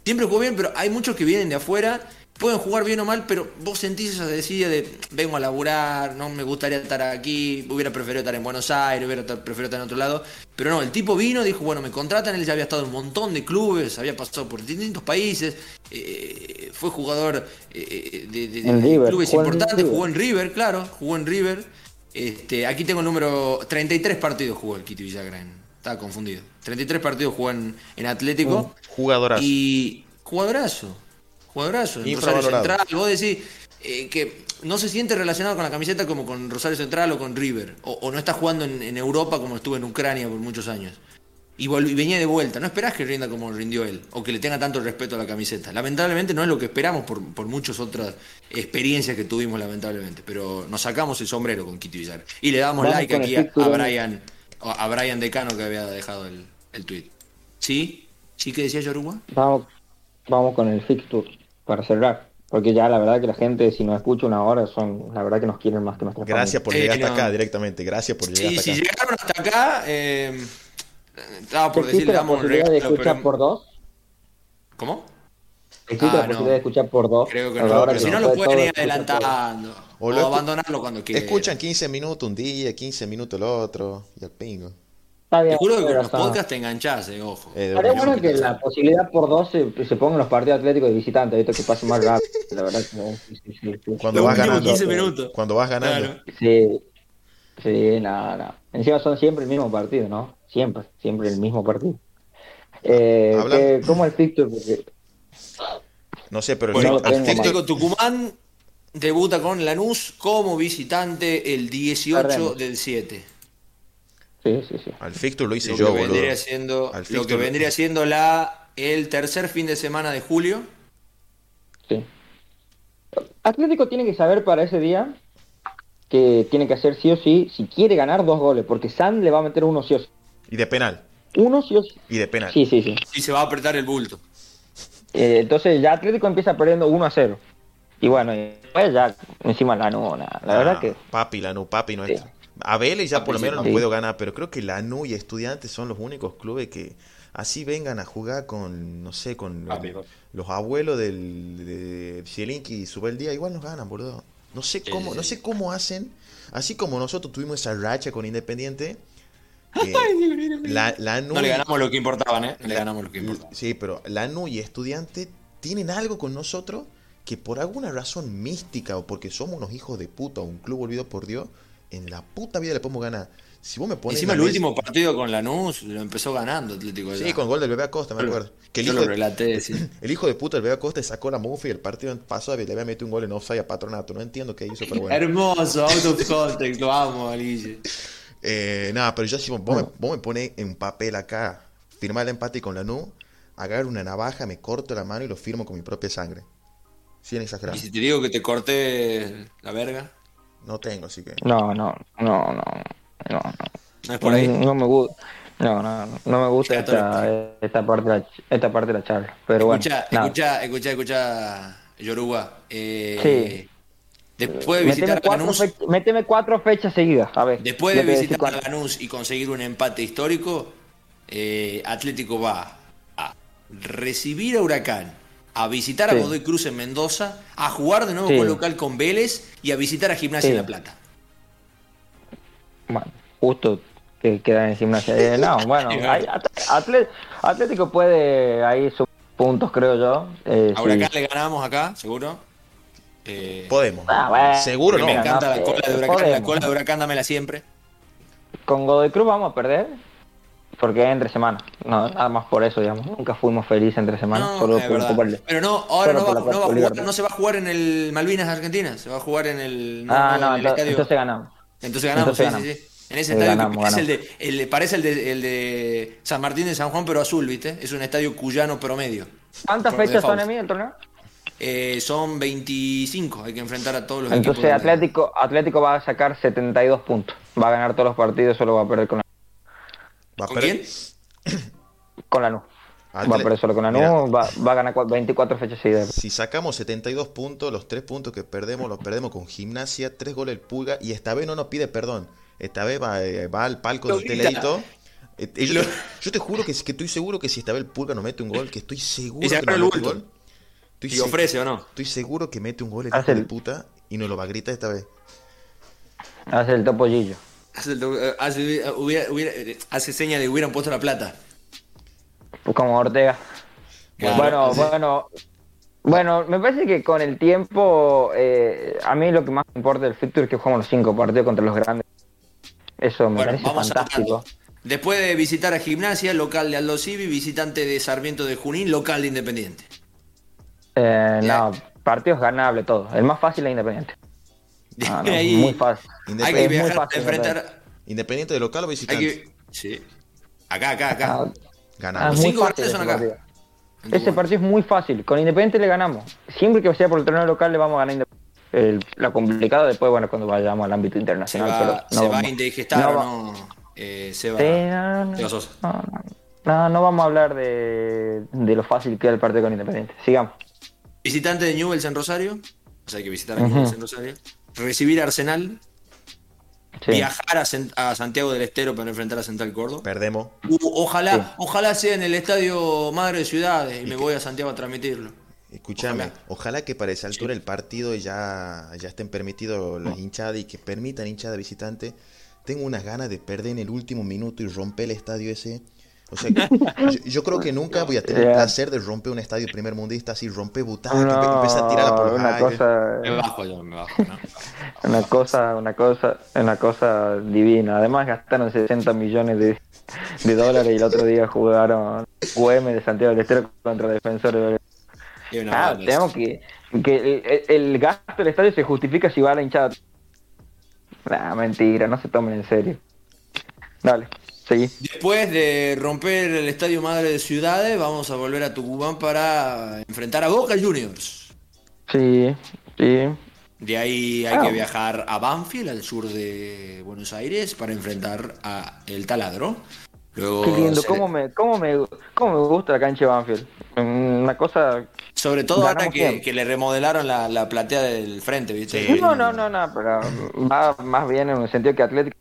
Siempre jugó bien, pero hay muchos que vienen de afuera pueden jugar bien o mal, pero vos sentís esa decisión de vengo a laburar, no me gustaría estar aquí, hubiera preferido estar en Buenos Aires, hubiera preferido estar en otro lado. Pero no, el tipo vino, dijo, bueno, me contratan, él ya había estado en un montón de clubes, había pasado por distintos países, eh, fue jugador eh, de, clubes importantes, jugó en River, claro, jugó en River. Este, aquí tengo el número 33 partidos jugó el Kitty Villagrán. Estaba confundido. 33 partidos jugó en, Atlético. jugadorazo. Y jugadorazo. Jugadorazo. Rosario Central. Vos decís eh, que no se siente relacionado con la camiseta como con Rosario Central o con River. O, no está jugando en, Europa como estuvo en Ucrania por muchos años. Y, venía de vuelta. No esperás que rinda como rindió él. O que le tenga tanto respeto a la camiseta. Lamentablemente no es lo que esperamos por, por muchas otras experiencias que tuvimos, lamentablemente. Pero nos sacamos el sombrero con Kitty Villar. Y le damos like aquí a, Brian, a Brian Decano que había dejado el, el tweet. ¿Sí? ¿Sí que decía Yoruba? Vamos, vamos con el fixture para cerrar. Porque ya la verdad que la gente, si nos escucha una hora, son la verdad que nos quieren más que nuestra Gracias por llegar hasta acá directamente. Gracias por llegar hasta acá. Si llegaron hasta acá, eh, estaba por decir, la posibilidad de escuchar por dos? ¿Cómo? ¿Existe ah, la posibilidad de escuchar por dos? Creo que no. si no, lo pueden ir adelantando. O, abandonarlo cuando quieran. Escuchan 15 minutos un día, 15 minutos el otro, y al pingo. Te juro que con los podcasts te enganchás, eh, ojo. Eh, bueno que la posibilidad por dos se, se pongan los partidos atléticos de visitantes, esto que pase más rápido, la verdad. Que, sí, sí, sí, cuando, vas ganando, 15 minutos. cuando vas ganando. Sí, sí, nada, nada. Encima son siempre el mismo partido, ¿no? Siempre, siempre el mismo partido. Eh, ¿Cómo el fixture? Porque... No sé, pero el, bueno, Atlético Tucumán debuta con Lanús como visitante el 18 del 7. Sí, sí, sí. Al fixture lo hice lo yo, que vendría siendo, Lo que vendría siendo la, el tercer fin de semana de julio. Sí. Atlético tiene que saber para ese día que tiene que hacer sí o sí, si quiere ganar dos goles, porque San le va a meter uno sí o sí. Y de penal. Uno sí o sí. Y de penal. Sí, sí, sí. Y se va a apretar el bulto. Eh, entonces ya Atlético empieza perdiendo 1 a 0. Y bueno, y después ya encima la no, la verdad Ah, que... Papi, Lanú, papi nuestro. A Vélez ya por lo menos no puedo ganar, pero creo que Lanú y Estudiantes son los únicos clubes que así vengan a jugar con, no sé, con los, papi. los abuelos del, de Zielinski y Subeldía, igual nos ganan, boludo. No sé cómo, sí, no sé cómo hacen, así como nosotros tuvimos esa racha con Independiente. eh, la, No le ganamos lo que importaban, ¿eh? No le ganamos lo que. Sí, pero Lanú y Estudiante tienen algo con nosotros que por alguna razón mística o porque somos unos hijos de puta o un club olvidado por Dios, en la puta vida le podemos ganar. Si vos me pones Encima el último partido con Lanús lo empezó ganando Atlético. Sí, ya. con gol del bebé Acosta, me Yo lo- acuerdo. Que el Yo hijo, lo de- relaté, sí. el hijo de puta del bebé Acosta sacó la mufa y el partido pasado le había metido un gol en offside a Patronato. No entiendo qué hizo, pero bueno. Hermoso, out of context, lo amo, Alice. Eh, nada, pero yo si vos, me, vos me pones en papel acá, firmar el empate con Lanú, agarro una navaja, me corto la mano y lo firmo con mi propia sangre. Sin exagerar. Y si te digo que te corté la verga, No tengo, así que. No, no, no, no, no, no. no es por ahí. No, me gusta. No, no, no, no me gusta esta, esta parte de la, esta parte de la charla. Pero bueno, Escucha, nada. escucha, escucha, escucha, Yoruba. Eh, Sí. Después de visitar Méteme a cuatro, Lanús, fe- méteme cuatro fechas seguidas, a ver. después de visitar a cuántas. Lanús y conseguir un empate histórico, eh, Atlético va a recibir a Huracán, a visitar a Sí. Godoy Cruz en Mendoza, a jugar de nuevo Sí. con local con Vélez y a visitar a Gimnasia Sí. en La Plata. Bueno, justo que queda en gimnasia. Eh, no, bueno, hay- At- Atlet- Atlético puede ahí sus puntos, creo yo. Eh, A sí. Huracán le ganamos acá, seguro. Eh, Podemos. Ah, bueno. Seguro no. me encanta la cola de eh, Huracán, la cola de Huracán dámela siempre. Con Godoy Cruz vamos a perder. Porque es entre semana. No, nada más por eso, digamos. Nunca fuimos felices entre semana. No, solo por, el- Pero no, ahora no va, no, va jugar, no se va a jugar en el Malvinas Argentina, se va a jugar en el, Ah, no, en el entonces, estadio. entonces ganamos. Entonces ganamos, entonces sí, ganamos. sí, sí. En ese estadio ganamos, que es el de, el parece el de, el de San Martín de San Juan, pero azul, ¿viste? Es un estadio cuyano promedio. ¿Cuántas fechas son, default. Emi, el torneo? Eh, son 25, hay que enfrentar a todos los equipos. Entonces del- Atlético, Atlético va a sacar 72 puntos. Va a ganar todos los partidos, solo va a perder con la, Va a ¿Con perder- quién? con la NU. Va a perder solo con la NU, Mira, va, va a ganar cua- 24 fechas seguidas. Si sacamos 72 puntos, los 3 puntos que perdemos los perdemos con gimnasia, 3 goles el pulga y esta vez no nos pide perdón. Esta vez va, eh, va al palco Lo de grita. Teleito. Eh, eh, yo, te- yo te juro que, que estoy seguro que si esta vez el pulga nos mete un gol, que estoy seguro Y se que abre nos el mete un gol. Estoy, ¿Y ofrece o no? estoy seguro que mete un gol el Hace hijo de el- puta y nos lo va a gritar esta vez. Hace el topo Gillo. Hace, eh, hace, eh, hubiera- hubiera- eh, hace seña de hubieran puesto la plata. Pues Como Ortega. Claro, bueno, sí. bueno. Bueno, me parece que con el tiempo, eh, a mí lo que más me importa del fixture es que jugamos los cinco partidos contra los grandes. Eso me Bueno, parece vamos fantástico. Después de visitar a Gimnasia, local de Aldo Civi, visitante de Sarmiento de Junín, local de Independiente. Eh, no, partidos ganables todos. El más fácil es Independiente. Ah, no, Ahí muy fácil. Hay que muy viajar fácil, enfrentar. Independiente de local o visitante. que, sí. Acá, acá, acá. Ah, ah, Ganamos. muy cinco partidos son acá. partido. Ese partido es muy fácil. Con Independiente le ganamos. Siempre que sea por el torneo local le vamos a ganar Independiente. El- la complicada después, bueno, cuando vayamos al ámbito se internacional. va, pero se no va a indigestar no o no. Eh, se va. Sosa. no, no. Vamos a hablar de, de lo fácil que es el partido con Independiente. Sigamos. Visitante de Newells en Rosario. O sea, hay que visitar a. Newells en Rosario. Recibir a Arsenal. Sí. Viajar a, Santiago del Estero para enfrentar a Central Córdoba. Perdemos. Ojalá, Sí. ojalá sea en el estadio Madre de Ciudades y me voy a Santiago a transmitirlo. Escúchame, Ojalá. ojalá, que para esa altura del partido ya, ya estén permitidos las hinchadas y que permitan hinchada visitante. Tengo unas ganas de perder en el último minuto y romper el estadio ese. O sea, yo, yo creo que nunca voy a tener el Ya. placer de romper un estadio primer mundista así, romper butacas, No, empezar a tirarla por una aires. cosa, Me bajo yo, me bajo, ¿no? una cosa, una cosa, una cosa divina. Además gastaron 60 millones de, de dólares y el otro día jugaron UM de Santiago del Estero contra Y una Ah, tenemos que, que el, el- el gasto del estadio se justifica si va a la hinchada. Nah, mentira, no se tomen en serio. Dale, seguí. Después de romper el estadio Madre de Ciudades, vamos a volver a Tucumán para enfrentar a Boca Juniors. Sí, Sí. De ahí hay que viajar a Banfield, al sur de Buenos Aires, para enfrentar a el Taladro. Luego Qué lindo, cómo, me, cómo, me, cómo me gusta la cancha de Banfield. Una cosa... Sobre todo ahora que, le remodelaron la, la, platea del frente, ¿viste? No, no, no, no, pero va más bien en el sentido que Atlético...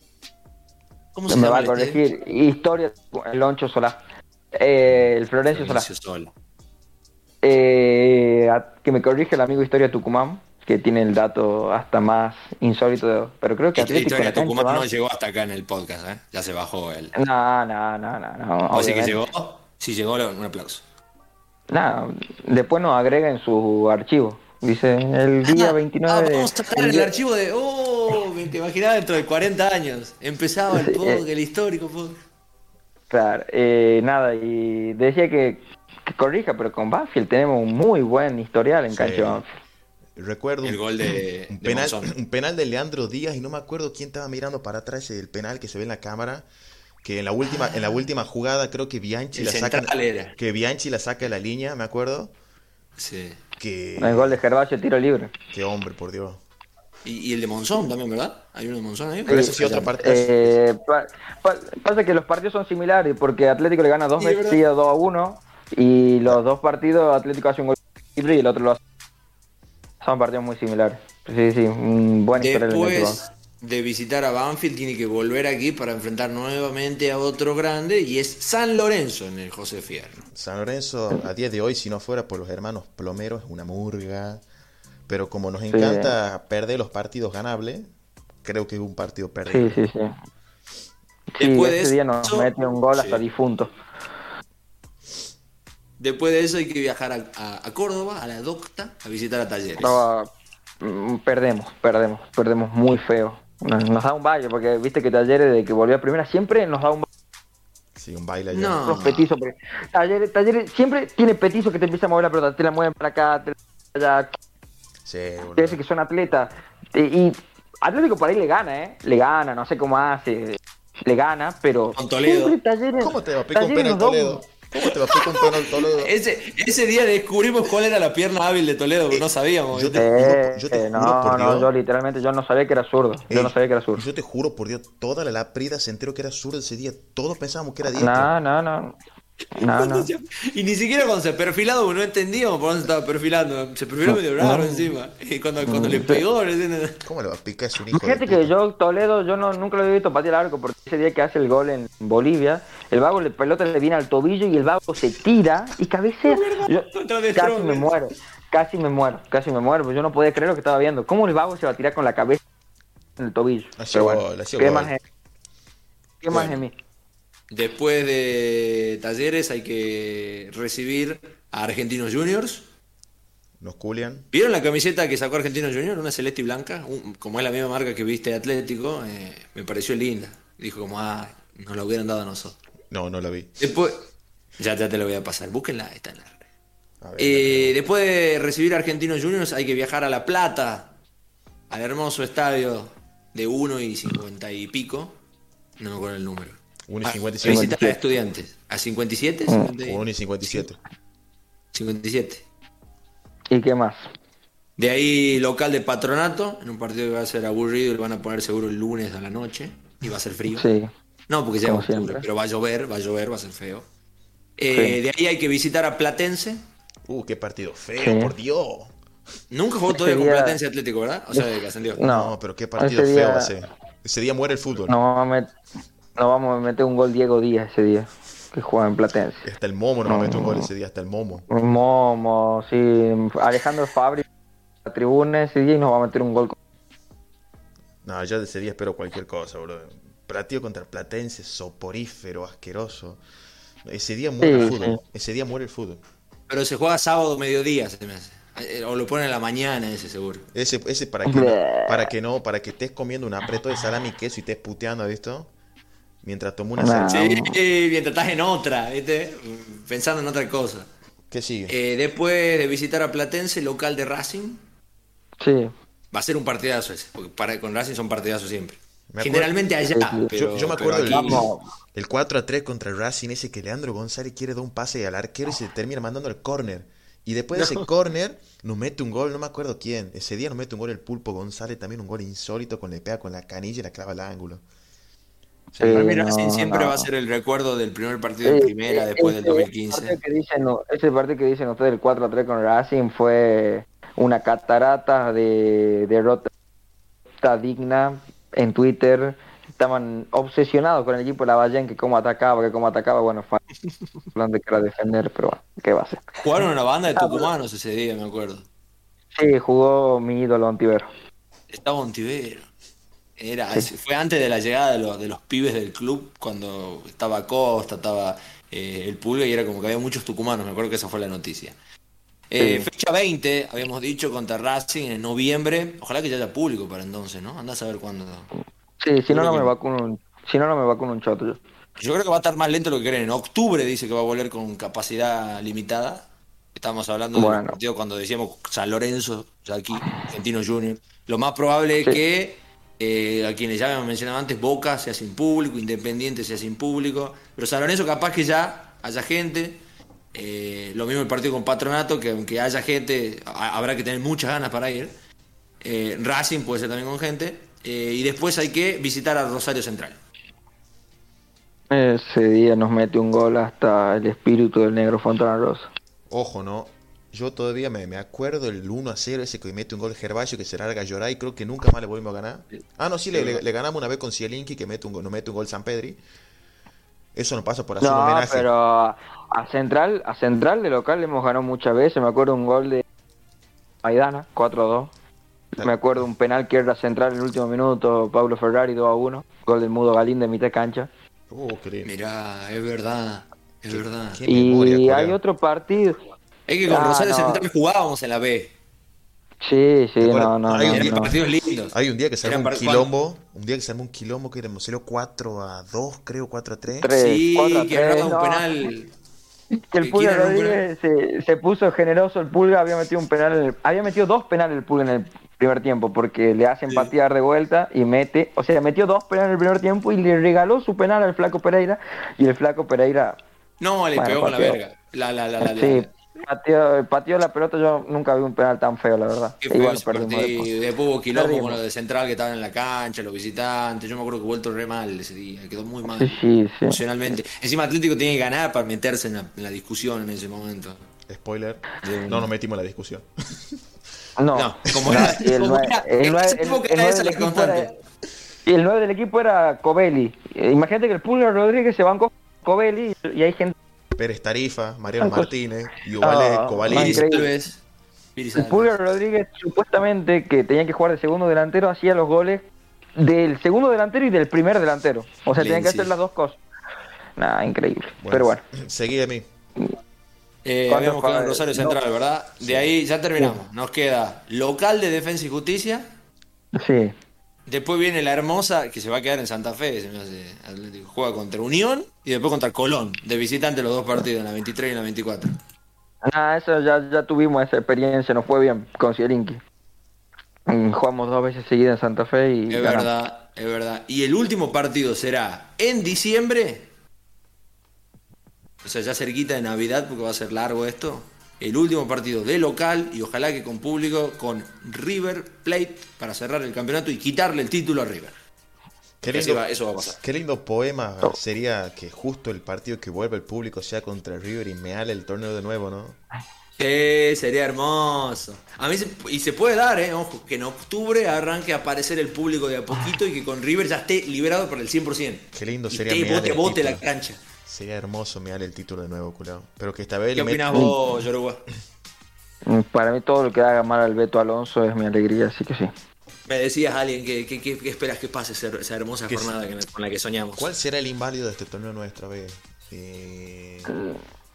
¿Cómo se me va a corregir. Historia, el Loncho Solá. Eh, el Florencio, Solá. Eh, que me corrige el amigo Historia Tucumán que tiene el dato hasta más insólito, pero creo que Atlético la Tucumán no llegó hasta acá en el podcast, ¿eh? ya se bajó él. No, no, no, no. no que llegó, si llegó, un aplauso. No, después nos agrega en su archivo. Dice el día 29 ah, vamos a en el archivo de. ¡Oh! Te imaginaba dentro de 40 años. Empezaba el podcast, el histórico podcast. Claro, eh, nada, y decía que, que, corrija, pero con Banfield tenemos un muy buen historial en sí. cancha Banfield. Recuerdo el un, gol de, un, penal, un penal de Leandro Díaz y no me acuerdo quién estaba mirando para atrás el penal que se ve en la cámara que en la última en la ah. última jugada creo que Bianchi la saca que Bianchi la saca de la línea, me acuerdo. Sí. Que el gol de Gervasio tiro libre. Qué hombre, por Dios. Y, el de Monzón también, ¿verdad? Hay uno de Monzón ahí. Pero sí, otra parte. Eh, pasa que los partidos son similares porque Atlético le gana dos veces 2 a 1 y los dos partidos Atlético hace un gol libre y el otro lo hace son partidos muy similares. Sí, sí, un buen Después de visitar a Banfield, tiene que volver aquí para enfrentar nuevamente a otro grande y es San Lorenzo en el José Fierro. San Lorenzo, a día de hoy, si no fuera por los hermanos Plomeros, es una murga. Pero como nos encanta perder los partidos ganables, creo que es un partido perdido. Sí, sí, sí. Después ese día nos mete un gol hasta difunto. Después de eso hay que viajar a, Córdoba, a la Docta, a visitar a Talleres. Mm, perdemos, perdemos, perdemos muy feo. Nos, da un baile, porque viste que Talleres, de que volvió a primera, siempre nos da un baile. Sí, un baile allá. No. Petizo, talleres, talleres, siempre tiene petizo que te empieza a mover la pelota, te la mueven para acá, te la allá. Sí, bueno. que son atletas. Y, Atlético por ahí le gana, ¿eh? Le gana, no sé cómo hace. Le gana, pero. Con Toledo. ¿Cómo te va a picar un penal Toledo? ¿Cómo te va a un penal Toledo? Ese, ese día descubrimos cuál era la pierna hábil de Toledo, porque no sabíamos. Yo te, juro, yo te no, juro por Dios. No, yo literalmente yo no sabía que era zurdo. Yo no sabía que era zurdo. Yo te juro por Dios, toda la láprida se enteró que era zurdo ese día. Todos pensábamos que era diestro. No, no, no. No, no. Y ni siquiera cuando se perfilado, no entendíamos por dónde se estaba perfilando. Se perfiló medio raro encima. Y cuando, cuando le pegó, ¿cómo le va a picar a su hijo? Fíjate que yo, Toledo, yo no, nunca lo había visto patear arco, porque ese día que hace el gol en Bolivia, el vago le pelota le viene al tobillo y el vago se tira y cabecea. Yo casi me muero, casi me muero, casi me muero, pues yo no podía creer lo que estaba viendo. ¿Cómo el vago se va a tirar con la cabeza en el tobillo? Pero bueno, ¿qué más, ¿Qué más en mí? Después de Talleres hay que recibir a Argentinos Juniors. Nos culian. ¿Vieron la camiseta que sacó Argentinos Juniors? Una celeste y blanca. como es la misma marca que viste Atlético, eh, me pareció linda. Dijo como, ah, nos la hubieran dado a nosotros. No, no la vi. Después, ya, ya te lo voy a pasar. Búsquenla, está en la eh, después de recibir a Argentinos Juniors hay que viajar a La Plata, al hermoso estadio de 1 y 50 y pico. No me acuerdo el número. 1 y 57. Ah, visitar a estudiantes. ¿A 57? 1 y 57. 57. ¿Y qué más? De ahí local de patronato, en un partido que va a ser aburrido, lo van a poner seguro el lunes a la noche y va a ser frío. Sí. No, porque sea octubre, pero va a llover, va a llover, va a ser feo. Eh, de ahí hay que visitar a Platense. Uh, qué partido feo, por Dios. Nunca jugó todavía con Platense Atlético, ¿verdad? O sea, que ascendió. No, pero qué partido feo va a ser. Ese día muere el fútbol. No, me, no vamos a meter un gol Diego Díaz ese día, que juega en Platense. Hasta el Momo no, no mete un gol ese día, hasta el Momo. Momo, sí. Alejandro Fabri, la tribuna ese día y nos va a meter un gol. No, yo de ese día espero cualquier cosa, bro. Partido contra Platense, soporífero, asqueroso. Ese día muere el fútbol. Ese día muere el fútbol. Pero se juega sábado mediodía, se me hace. Eh, o lo ponen en la mañana ese seguro. Ese, ese para que no, para que no, para que estés comiendo un apreto de salami y queso y estés puteando, ¿visto? Mientras tomo una nah. Sí, mientras estás en otra, ¿viste? Pensando en otra cosa. ¿Qué sigue? Eh, después de visitar a Platense, local de Racing. Sí. Va a ser un partidazo ese, porque para, con Racing son partidazos siempre. Generalmente allá. yo, me acuerdo del el 4 a 3 contra Racing, ese que Leandro González quiere dar un pase al arquero y se termina mandando el córner. Y después de ese corner, nos mete un gol, no me acuerdo quién. Ese día nos mete un gol el Pulpo González, también un gol insólito, con le pega con la canilla y la clava al ángulo. O siempre va a ser el recuerdo del primer partido de primera después del 2015. que dicen, ese partido que dicen ustedes, el 4 3 con Racing, fue una catarata de derrota digna en Twitter estaban obsesionados con el equipo de la Ballén, que cómo atacaba, que cómo atacaba, bueno, fue plan de que era defender, pero bueno, ¿qué va a hacer? Jugaron una banda de ah, tucumanos ese día, me acuerdo. Sí, jugó mi ídolo Ontivero. Estaba Ontivero. Era, Fue antes de la llegada de los, de los pibes del club, cuando estaba Costa, estaba eh, el Pulga y era como que había muchos tucumanos, me acuerdo que esa fue la noticia. Eh, fecha 20, habíamos dicho, contra Racing en noviembre. Ojalá que ya haya público para entonces, ¿no? Anda a saber cuándo. Sí, si no, no me vacuno un, si no, no me vacuno un choto yo. Yo creo que va a estar más lento de lo que creen. En octubre dice que va a volver con capacidad limitada. Estamos hablando del partido cuando decíamos San Lorenzo, ya aquí, Argentino Junior. Lo más probable es que eh, a quienes ya habíamos mencionado antes, Boca sea sin público, Independiente sea sin público. Pero San Lorenzo capaz que ya haya gente. Eh, lo mismo el partido con Patronato, que aunque haya gente, habrá que tener muchas ganas para ir. Eh, Racing puede ser también con gente. Eh, y después hay que visitar a Rosario Central. Ese día nos mete un gol hasta el espíritu del negro Fontana Rosa. Ojo, ¿no? Yo todavía me, acuerdo el 1 a 0, ese que mete un gol Gervasio que se larga a llorar y creo que nunca más le volvimos a ganar. Ah, no, sí, le, ganamos una vez con Cielinki que mete un, nos mete un gol San Pedri. Eso no pasa por hacer un homenaje. pero a Central, a Central de local le hemos ganado muchas veces. Me acuerdo un gol de Maidana, 4-2. Me acuerdo un penal que era central en el último minuto, Pablo Ferrari 2 a 1, gol del Mudo Galín de mitad cancha. Oh, Mirá, es verdad, es verdad. Y hay otro partido. Es que con ah, Rosario Central jugábamos en la B. Sí, sí, no, no. Hay, un día, partidos lindos. hay un día que se armó un quilombo, un día que se armó un quilombo que éramos 4 a 2, creo, 4 a 3. sí, que era un penal que el Pulga Rodríguez se, se, puso generoso. El Pulga había metido un penal, había metido dos penales el Pulga en el primer tiempo porque le hacen patear de vuelta y mete, o sea, metió dos penales en el primer tiempo y le regaló su penal al Flaco Pereira y el Flaco Pereira. No, le pegó con la verga. La, la, la, sí, pateó, la pelota, yo nunca vi un penal tan feo, la verdad. Igual perdimos después. hubo quilombo con lo de central que estaban en la cancha, los visitantes. Yo me acuerdo que vuelto re mal ese día, quedó muy mal emocionalmente. Encima Atlético tiene que ganar para meterse en la, discusión en ese momento. Spoiler, no nos metimos en la discusión. No, como era, el, 9 del equipo era Covelli. Imagínate que el Pulgar Rodríguez se bancó Covelli y hay gente Pérez Tarifa, Mariano Martínez, Yuvale, oh, El Pulgar Rodríguez, supuestamente, que tenía que jugar de segundo delantero, hacía los goles del segundo delantero y del primer delantero. O sea, tenían que hacer las dos cosas. Nada, increíble. Pero bueno. Seguí de mí. Eh, habíamos quedado en Rosario Central, ¿verdad? De ahí ya terminamos. Nos queda local de Defensa y Justicia. Sí. Después viene la hermosa, que se va a quedar en Santa Fe, se me hace Atlético. Juega contra Unión y después contra Colón, de visitante los dos partidos, en la 23 y en la 24. Ah, eso ya, ya tuvimos esa experiencia, nos fue bien con Cierinki. Mm, jugamos dos veces seguidas en Santa Fe y. Es verdad, es verdad. Y el último partido será en diciembre. O sea, ya cerquita de Navidad, porque va a ser largo esto el último partido de local y ojalá que con público con River Plate para cerrar el campeonato y quitarle el título a River. Qué lindo, eso va a pasar. Qué lindo poema sería que justo el partido que vuelve el público sea contra River y me ale el torneo de nuevo, ¿no? Sí, sería hermoso. A mí y se puede dar, ¿eh? Ojo, que en octubre arranque a aparecer el público de a poquito y que con River ya esté liberado por el 100%. Qué lindo sería. Y bote, bote la cancha. Sería hermoso mirar el título de nuevo, culado. Pero que esta vez. ¿Qué opinas vos, Yoruba? Mm, para mí todo lo que haga mal al Beto Alonso es mi alegría, así que sí. Me decías, alguien, que, esperas que pase esa, hermosa jornada con la que soñamos? ¿Cuál será el inválido de este torneo nuestra vez? Eh,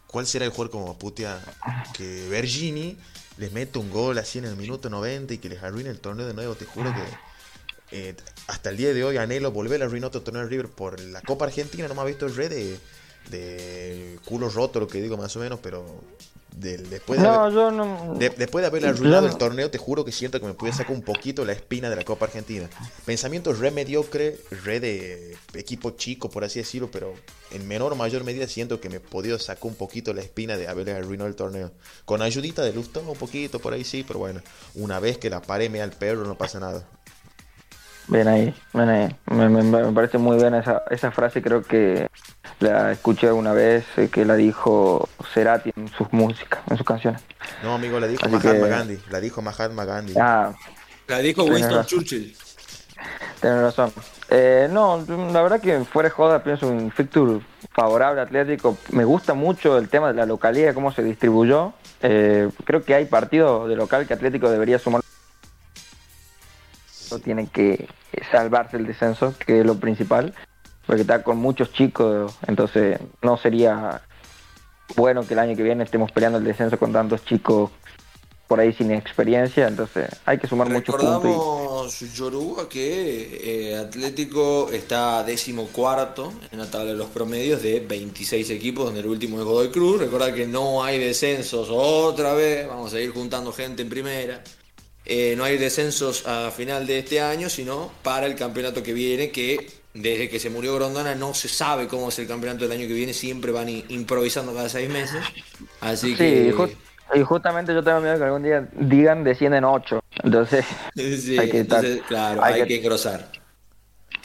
¿Cuál será el jugador como Putia que Bergini les mete un gol así en el minuto 90 y que les arruine el torneo de nuevo? Te juro que eh, hasta el día de hoy anhelo volver a arruinar otro torneo de River por la Copa Argentina. No me ha visto el red de, de culo roto, lo que digo más o menos, pero después, de haber, después de haber arruinado el torneo, te juro que siento que me puede sacar un poquito la espina de la Copa Argentina. Pensamiento re mediocre, re de equipo chico, por así decirlo, pero en menor o mayor medida siento que me he podido sacar un poquito la espina de haber arruinado el torneo. Con ayudita de Lustó un poquito, por ahí sí, pero bueno, una vez que la paré me al perro no pasa nada. Bien ahí, bien ahí. Me, parece muy bien esa, esa frase, creo que la escuché una vez eh, que la dijo Cerati en sus músicas, en sus canciones. No, amigo, la dijo Mahatma Gandhi, la dijo Mahatma Gandhi. Ah, la dijo Winston Churchill. Tienes razón. Eh, no, la verdad que fuera de joda pienso un fixture favorable Atlético. Me gusta mucho el tema de la localidad, cómo se distribuyó. Eh, creo que hay partidos de local que Atlético debería sumar tiene que salvarse el descenso, que es lo principal, porque está con muchos chicos, entonces no sería bueno que el año que viene estemos peleando el descenso con tantos chicos por ahí sin experiencia, entonces hay que sumar muchos puntos. Recordamos, Yoruba, que eh, Atlético está décimo cuarto en la tabla de los promedios de 26 equipos, donde el último es Godoy Cruz. Recuerda que no hay descensos otra vez, vamos a ir juntando gente en primera. Eh, no hay descensos a final de este año, sino para el campeonato que viene, que desde que se murió Grondona no se sabe cómo es el campeonato del año que viene, siempre van improvisando cada seis meses. Así que... y justamente yo tengo miedo que algún día digan descienden ocho. Entonces, hay que claro, hay, que, engrosar.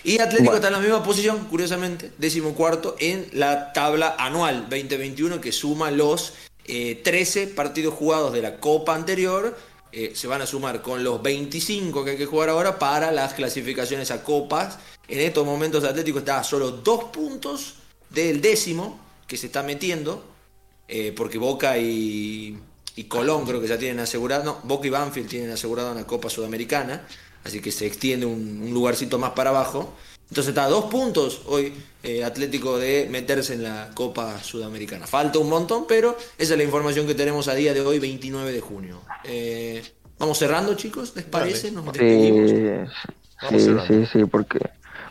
Y Atlético está en la misma posición, curiosamente, décimo cuarto en la tabla anual 2021 que suma los 13 eh, partidos jugados de la Copa anterior eh, se van a sumar con los 25 que hay que jugar ahora para las clasificaciones a copas. En estos momentos Atlético está a solo dos puntos del décimo que se está metiendo, eh, porque Boca y, Colón creo que ya tienen asegurado, no, Boca y Banfield tienen asegurado una Copa Sudamericana, así que se extiende un lugarcito más para abajo. Entonces está a dos puntos hoy eh, Atlético de meterse en la Copa Sudamericana. Falta un montón, pero esa es la información que tenemos a día de hoy, 29 de junio. Eh, vamos cerrando, chicos, ¿les parece? Nos sí, sí, sí, porque,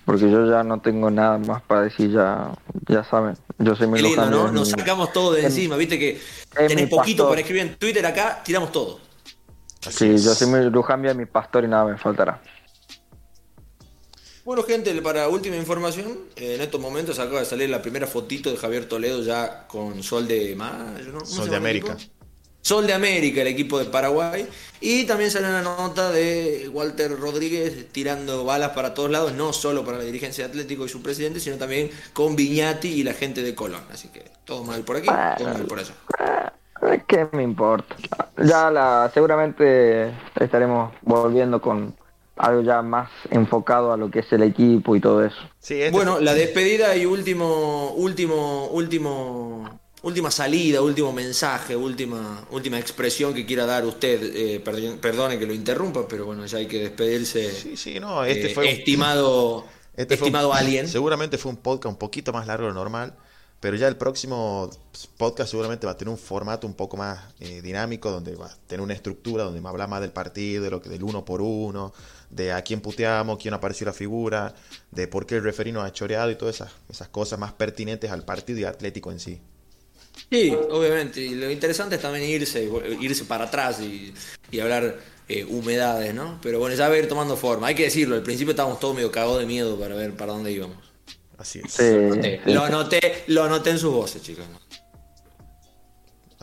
porque yo ya no tengo nada más para decir, ya, ya saben. Yo soy muy lindo, ¿no? Nos sacamos todo de encima, viste que tenés poquito para escribir en Twitter acá, tiramos todo. sí, yo soy muy Lujambia, mi pastor y nada me faltará. Bueno, gente, para última información, en estos momentos acaba de salir la primera fotito de Javier Toledo ya con Sol de Mayo, Sol de América. Sol de América, el equipo de Paraguay. Y también sale una nota de Walter Rodríguez tirando balas para todos lados, no solo para la dirigencia de Atlético y su presidente, sino también con Viñati y la gente de Colón. Así que todo mal por aquí, todo mal por allá. ¿Qué me importa? Ya la, seguramente estaremos volviendo con algo ya más enfocado a lo que es el equipo y todo eso. Este bueno, la despedida y último, último, último, última salida, último mensaje, última, última expresión que quiera dar usted. Eh, perdone que lo interrumpa, pero bueno, ya hay que despedirse. Sí, sí, no, este eh, fue estimado, este estimado alien. Seguramente fue un podcast un poquito más largo de lo normal. Pero ya el próximo podcast seguramente va a tener un formato un poco más eh, dinámico, donde va a tener una estructura, donde me habla más del partido, de lo que, del uno por uno, de a quién puteamos, quién apareció la figura, de por qué el referino ha choreado y todas esas, esas cosas más pertinentes al partido y atlético en sí. Sí, obviamente. Y lo interesante es también irse, irse para atrás y, hablar eh, humedades, ¿no? Pero bueno, ya va a ir tomando forma. Hay que decirlo, al principio estábamos todos medio cagados de miedo para ver para dónde íbamos. Así es. Lo, noté, lo noté en sus voces, chicos.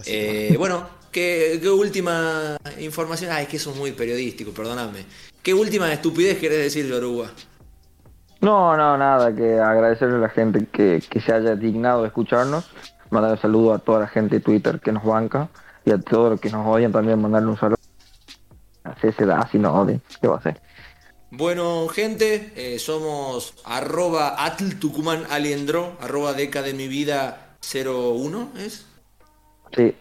Eh, bueno, ¿qué, última información? Ah, es que eso es muy periodístico, perdóname. ¿Qué última estupidez querés decir, Yoruba? No, no, nada, que agradecerle a la gente que, se haya dignado de escucharnos. Mandar un saludo a toda la gente de Twitter que nos banca y a todos los que nos odian también mandarle un saludo. Así se da, así no odien. ¿Qué va a hacer? Bueno, gente, eh, somos arroba atl tucumán aliendro, arroba deca de mi vida 01, ¿es? Sí.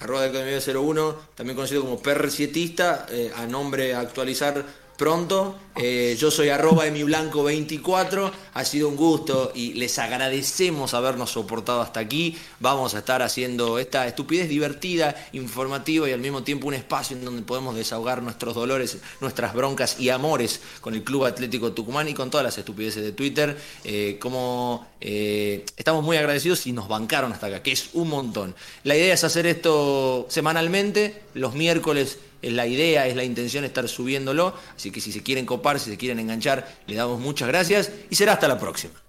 Arroba deca de mi vida 01, también conocido como PR7ista, eh, a nombre a actualizar pronto. Eh, yo soy arroba emiblanco24. Ha sido un gusto y les agradecemos habernos soportado hasta aquí. Vamos a estar haciendo esta estupidez divertida, informativa y al mismo tiempo un espacio en donde podemos desahogar nuestros dolores, nuestras broncas y amores con el Club Atlético Tucumán y con todas las estupideces de Twitter. Eh, como eh, estamos muy agradecidos y nos bancaron hasta acá, que es un montón. La idea es hacer esto semanalmente, los miércoles es la idea, es la intención estar subiéndolo, así que si se quieren copar, si se quieren enganchar, le damos muchas gracias y será hasta la próxima.